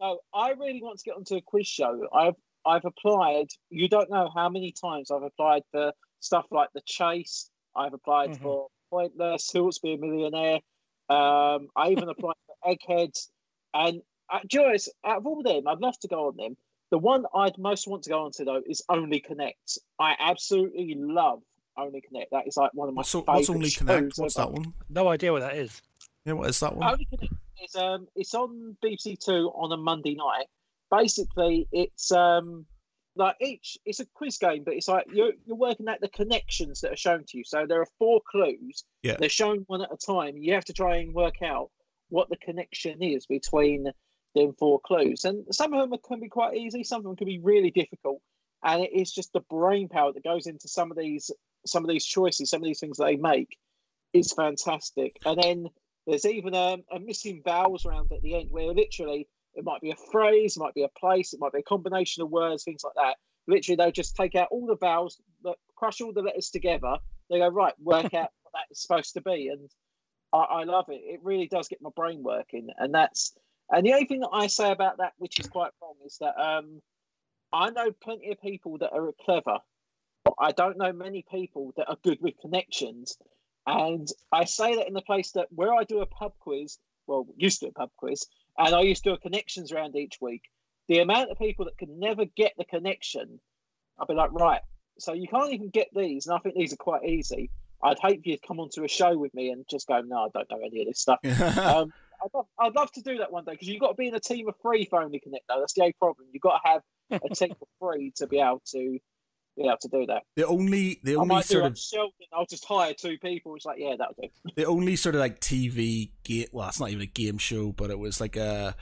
no, I really want to get onto a quiz show. I've I've applied. You don't know how many times I've applied for stuff like The Chase. I've applied Mhm. for Pointless, Who Wants to Be a Millionaire. Um, I even (laughs) applied for Eggheads. And uh, Joyce, out of all of them, I'd love to go on them. The one I'd most want to go on to though is Only Connect. I absolutely love Only Connect. That is like one of my what's, o- favorite what's Only Connect? What's ever. that one? No idea what that is. Yeah, what is that one? Only Connect is um it's on BBC Two on a Monday night. Basically, it's um like each it's a quiz game, but it's like you're you're working out the connections that are shown to you. So there are four clues. Yeah. They're shown one at a time. You have to try and work out what the connection is between them four clues. And some of them can be quite easy, some of them can be really difficult. And it is just the brain power that goes into some of these some of these choices, some of these things they make is fantastic. And then there's even um, a missing vowels round at the end where literally it might be a phrase, it might be a place, it might be a combination of words, things like that. Literally, they'll just take out all the vowels, crush all the letters together. They go, right, work out what that is supposed to be. And I, I love it. It really does get my brain working. And that's, and the only thing that I say about that, which is quite wrong, is that um, I know plenty of people that are clever, I don't know many people that are good with connections. And I say that in the place that where I do a pub quiz, well, used to a pub quiz, and I used to do a connections round each week. The amount of people that can never get the connection, I'd be like, right, so you can't even get these, and I think these are quite easy. I'd hate for you to come onto a show with me and just go, no, I don't know any of this stuff. (laughs) Um, I'd, love, I'd love to do that one day because you've got to be in a team of three for Only Connect, though. That's the only problem. You've got to have a team of three to be able to be able to do that. the only the I only might do sort like of Sheldon. I'll just hire two people. It's like, yeah, that'll do. the only sort of like TV game. Well, it's not even a game show, but it was like a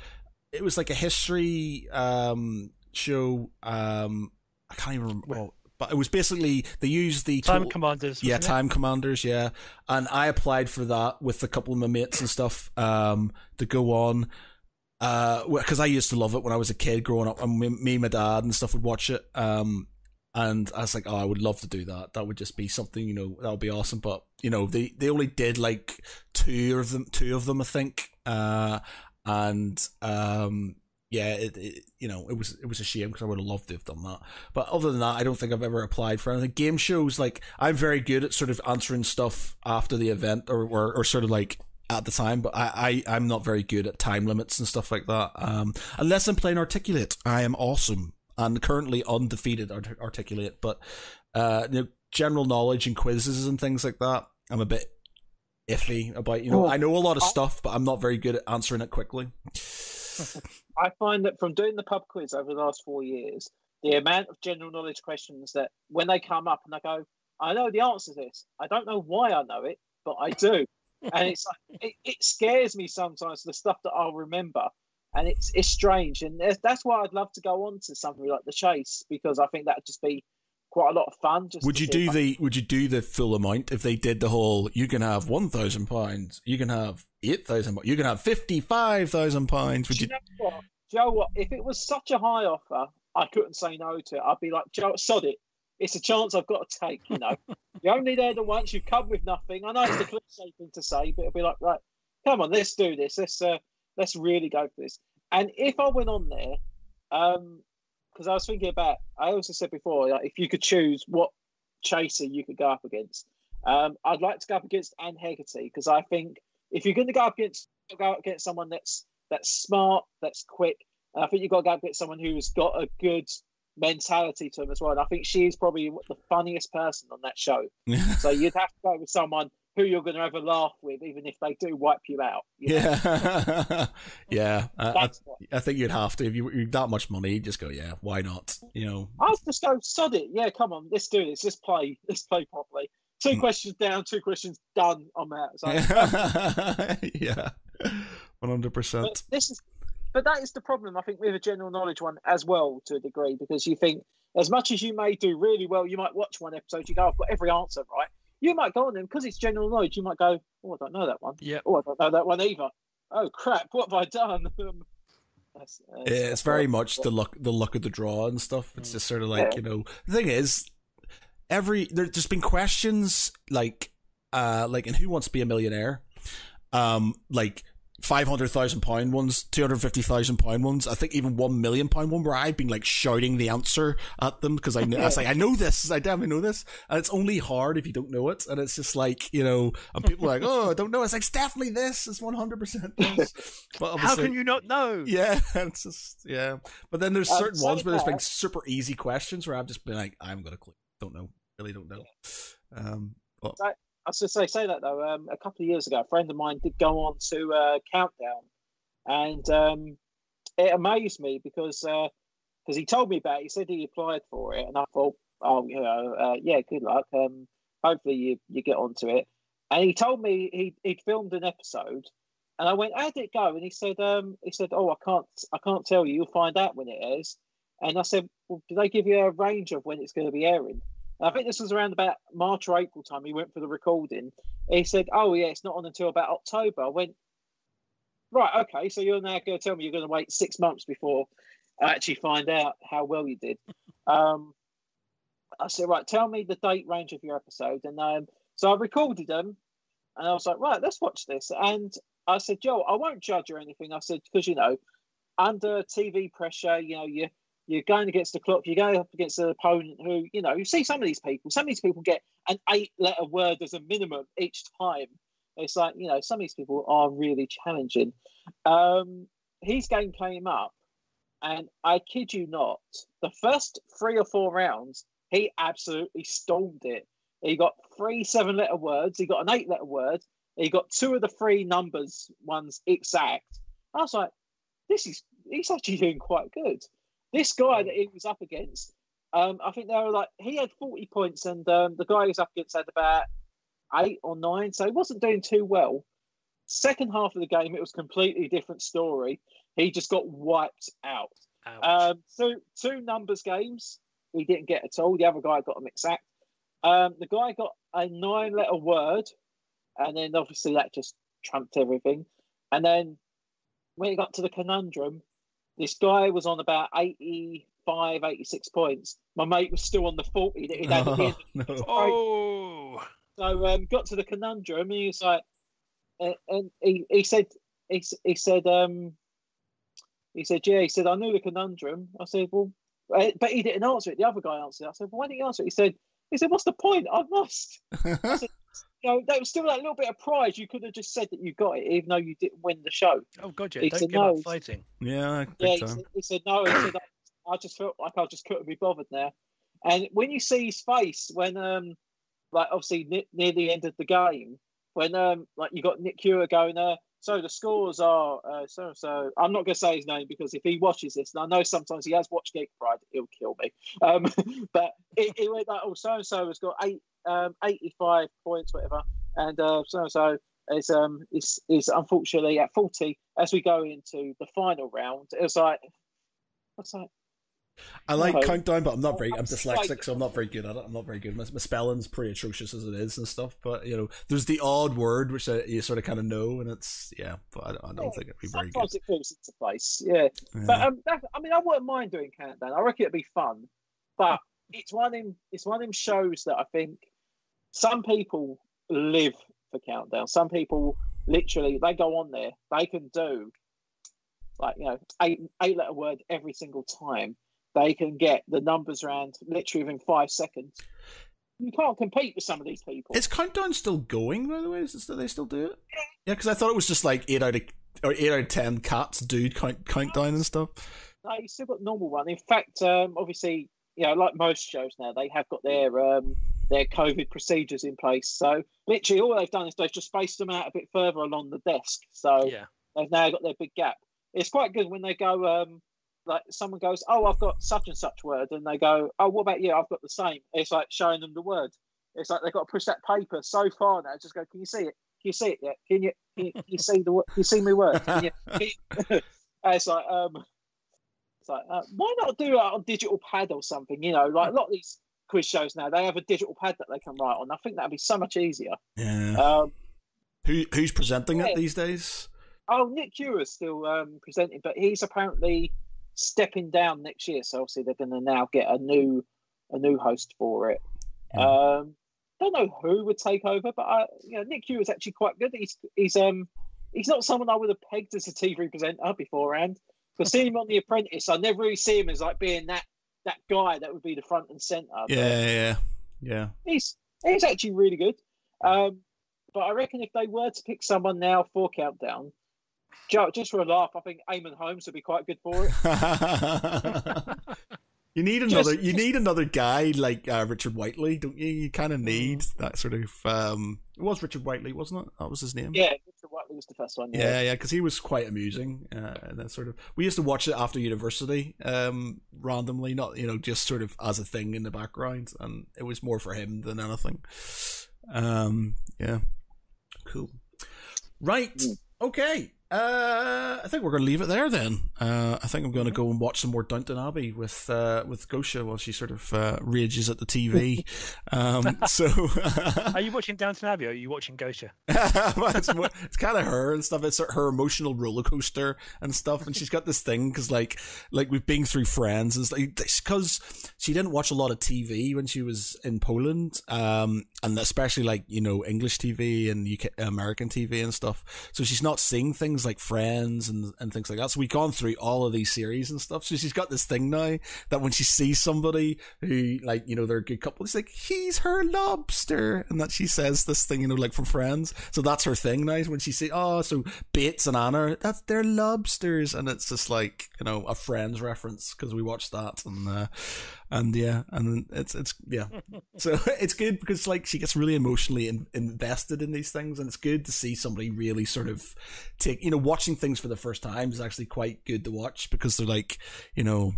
it was like a history um show. Um, I can't even remember. Well, but it was basically they used the Time total- Commanders. yeah, wasn't it? Time Commanders, yeah. And I applied for that with a couple of my mates and stuff um, to go on. Uh because uh, I used to love it when I was a kid growing up, and me, me and my dad and stuff would watch it. Um, and I was like, oh, I would love to do that. That would just be something, you know, that would be awesome. But you know, they they only did like two of them, two of them, I think. Uh, and um, yeah, it, it, you know, it was it was a shame because I would have loved to have done that. But other than that, I don't think I've ever applied for anything. Game shows, like I'm very good at sort of answering stuff after the event or or, or sort of like at the time, but I, I I'm not very good at time limits and stuff like that. Um, unless I'm playing Articulate, I am awesome and currently undefeated art- Articulate. But uh, you know, general knowledge and quizzes and things like that, I'm a bit iffy about. You know, I know a lot of stuff, but I'm not very good at answering it quickly. (laughs) I find that from doing the pub quiz over the last four years, the amount of general knowledge questions that when they come up and I go, I know the answer to this. I don't know why I know it, but I do. (laughs) and it's like it, it, scares me sometimes the stuff that I'll remember, and it's it's strange, and that's why I'd love to go on to something like the chase because I think that'd just be quite a lot of fun. would you do the Would you do the full amount if they did the whole? You can have one thousand pounds. You can have eight thousand. You can have fifty five thousand pounds. Would you? you know Joe, what? If it was such a high offer, I couldn't say no to it. I'd be like, Joe, sod it. It's a chance I've got to take. You know, (laughs) you're only there the once. You come with nothing. I know it's the cliche thing to say, but it'll be like, right, come on, let's do this. Let's uh, let's really go for this. And if I went on there, um, because I was thinking about, I also said before, like, if you could choose what chaser you could go up against, um, I'd like to go up against Anne Hegerty because I think if you're going to go up against go up against someone that's that's smart, that's quick, and I think you've got to go up against someone who's got a good mentality to them as well. And I think she's probably the funniest person on that show. (laughs) so you'd have to go with someone who you're going to have a laugh with, even if they do wipe you out. You yeah, (laughs) yeah. I, I, think you'd have to if you, you that much money. Just go, yeah, why not? You know, I'll just go sod it. Yeah, come on, let's do this. Let's play. Let's play properly. Two mm. questions down, two questions done. I'm out. So, (laughs) yeah, one hundred percent. This is, but that is the problem. I think with a general knowledge one as well to a degree because you think as much as you may do really well, you might watch one episode, you go, I've got every answer right you might go on them because it's general knowledge. You might go, oh, I don't know that one. Yeah. Oh, I don't know that one either. Oh crap! What have I done? (laughs) that's, that's, yeah, it's very much the luck, the luck of the draw and stuff. It's mm. just sort of like yeah. you know. The thing is, every there, there's been questions like, uh, like in Who Wants to Be a Millionaire, um, like five hundred thousand pound ones, two hundred fifty thousand pound ones. I think even one million pound one where I've been like shouting the answer at them because I know I was like I know this, I definitely know this, and it's only hard if you don't know it, and it's just like you know, and people are like, oh, I don't know. It's like it's definitely this. It's one hundred percent this. (laughs) But how can you not know? Yeah, (laughs) it's just yeah. But then there's certain ones where there's been super easy questions where I've just been like, I'm gonna click, don't know, really don't know. Um, but, I was say say that though. Um, a couple of years ago, a friend of mine did go on to uh, Countdown, and um, it amazed me because because uh, he told me about. it. He said he applied for it, and I thought, oh, you know, uh, yeah, good luck. Um, hopefully you you get onto it. And he told me he he'd filmed an episode, and I went, how did it go? And he said, um, he said, oh, I can't I can't tell you. You'll find out when it airs. And I said, well, did they give you a range of when it's going to be airing? I think this was around about March or April time. He went for the recording. He said, "Oh yeah, it's not on until about October." I went, "Right, okay. So you're now going to tell me you're going to wait six months before I actually find out how well you did." (laughs) um, I said, "Right, tell me the date range of your episode." And um, so I recorded them, and I was like, "Right, let's watch this." And I said, "Joe, I won't judge or anything." I said, "Because you know, under TV pressure, you know, you you're going against the clock. You're going up against an opponent who, you know, you see some of these people. Some of these people get an eight-letter word as a minimum each time. It's like, you know, some of these people are really challenging. Um, his game came up, and I kid you not, the first three or four rounds, he absolutely stormed it. He got three seven-letter words. He got an eight-letter word. He got two of the three numbers ones exact. I was like, this is he's actually doing quite good. This guy that he was up against, um, I think they were like he had 40 points, and um, the guy he was up against had about eight or nine, so he wasn't doing too well. Second half of the game, it was completely different story. He just got wiped out. Um, so two numbers games, he didn't get at all. The other guy got a exact. Um, the guy got a nine-letter word, and then obviously that just trumped everything. And then when it got to the conundrum, this guy was on about 85, 86 points. My mate was still on the 40 that he'd had at the end. (laughs) Oh, no. Oh, So um, got to the conundrum, and he was like, and, and he, he said, he, he said, um, he said, yeah, he said, I knew the conundrum. I said, well, uh, but he didn't answer it. The other guy answered. it. I said, why didn't you answer it? He said, he said, what's the point? I've lost. (laughs) You know, there was still that little bit of pride. You could have just said that you got it, even though you didn't win the show. oh God, yeah! He Don't give no. up fighting. yeah, Yeah, big he said, no. He said I just felt like I just couldn't be bothered now. And when you see his face when um like obviously near, near the end of the game when um like you got Nick Hewer going uh so the scores are uh, so and so I'm not gonna say his name because if he watches this and I know sometimes he has watched Geek Pride he'll kill me um (laughs) but it, it went like oh so and so has got eight um 85 points whatever and uh so and so is um is is unfortunately at 40 as we go into the final round it was like what's that I like No. countdown, but I'm not very. I'm I'm dyslexic, so I'm not very good at it. I'm not very good. My, my spelling's pretty atrocious as it is and stuff. But you know, there's the odd word which uh, you sort of kind of know, and it's yeah. But I, don't- I don't Yeah, think it'd be very good. it falls into place yeah Yeah. But um, that, I mean, I wouldn't mind doing countdown. I reckon it'd be fun. But it's one of them. It's one of them shows that I think some people live for countdown. Some people literally they go on there. They can do like you know eight eight letter word every single time. They can get the numbers around literally within five seconds. You can't compete with some of these people. Is countdown still going? By the way, is it, do they still do it? Yeah, because I thought it was just like eight out of or eight out of ten cats do count countdown and stuff. No, you still got normal one. In fact, um, obviously, you know, like most shows now, they have got their um, their COVID procedures in place. So literally, all they've done is they've just spaced them out a bit further along the desk. So Yeah. they've now got their big gap. It's quite good when they go, um, like someone goes, "Oh, I've got such and such word," and they go, "Oh, what about you? I've got the same." It's like showing them the word. It's like they've got to push that paper so far now. Just go, "Can you see it? Can you see it yet? Can you? Can you, can you see the? Can you see me word? Can you, can you-" (laughs) (laughs) it's like, um, it's like, uh, why not do it on digital pad or something? You know, like a lot of these quiz shows now, they have a digital pad that they can write on. I think that'd be so much easier. Yeah. Um, Who who's presenting it these days? oh, Nick Hewer's still um, presenting, but he's apparently stepping down next year. So obviously they're going to now get a new a new host for it. Um, don't know who would take over, but I, you know, Nick Hewer's actually quite good. He's he's um he's not someone I would have pegged as a TV presenter beforehand. But seeing him on The Apprentice, I never really see him as like being that that guy that would be the front and center. Yeah, yeah, yeah. he's he's actually really good. Um, but I reckon if they were to pick someone now for Countdown, just for a laugh, I think Eamonn Holmes would be quite good for it. (laughs) (laughs) you need Just- another. you need another guy like uh, Richard Whiteley, don't you? You kind Mm. of need that sort of. Um, it was Richard Whiteley, wasn't it? That was his name. Yeah, Richard Whiteley was the first one. Yeah, yeah, because he was quite amusing. Uh, and that sort of, we used to watch it after university, um, randomly, not you know, just sort of as a thing in the background, and it was more for him than anything. Um, yeah, cool. Right, Mm. okay. Uh, I think we're going to leave it there then. Uh, I think I'm going to go and watch some more Downton Abbey with uh, with Gosha while she sort of uh, rages at the TV. (laughs) um, so (laughs) Are you watching Downton Abbey or are you watching Gosha? (laughs) It's, it's kind of her and stuff. It's her, her emotional roller coaster and stuff. And she's got this thing because, like, like we've been through Friends and like because she didn't watch a lot of TV when she was in Poland, um, and especially like you know English TV and UK American TV and stuff. So she's not seeing things like Friends and and things like that. So we've gone through all of these series and stuff. So she's got this thing now that when she sees somebody who like you know they're a good couple, it's like he's her lobster, and that she says this thing you know like from Friends. So that's her thing now. When she say oh so Bates and Anna, that's they're lobsters, and it's just like you know a Friends reference because we watched that and uh, and yeah and it's it's yeah. (laughs) so (laughs) it's good because like she gets really emotionally in, invested in these things, and it's good to see somebody really sort of take you know watching things for the first time is actually quite good to watch because they're like you know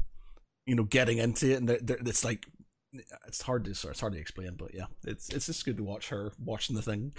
you know getting into it and they're, they're, it's like it's hard to sort it's hard to explain but yeah it's it's just good to watch her watching the thing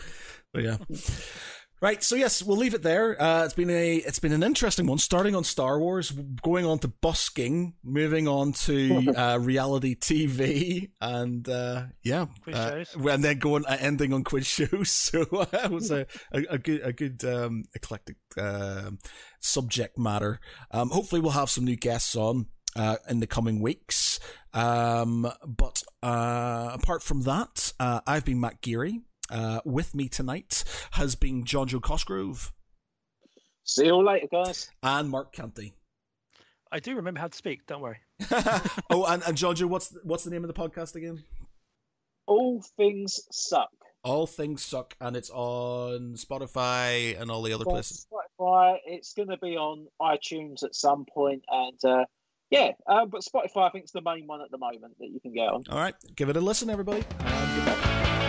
but yeah (laughs) Right, so yes, we'll leave it there. Uh, it's been a it's been an interesting one, starting on Star Wars, going on to busking, moving on to (laughs) uh, reality TV, and uh, yeah, Quiz uh, shows. and then going uh, ending on quiz shows. (laughs) So uh, it was a, a, a good a good um, eclectic um subject matter. Um, hopefully, we'll have some new guests on uh, in the coming weeks. Um, but uh, apart from that, uh, I've been Matt Geary. Uh, with me tonight has been Jonjo Cosgrove See you all later, guys. and Mark Canty. I do remember how to speak. Don't worry. (laughs) oh, and, and John Joe, what's what's the name of the podcast again? All things suck. All Things Suck, and it's on Spotify and all the other places. Spotify. It's going to be on iTunes at some point, and uh, yeah, um, but Spotify I think is the main one at the moment that you can get on. All right, give it a listen, everybody. And goodbye.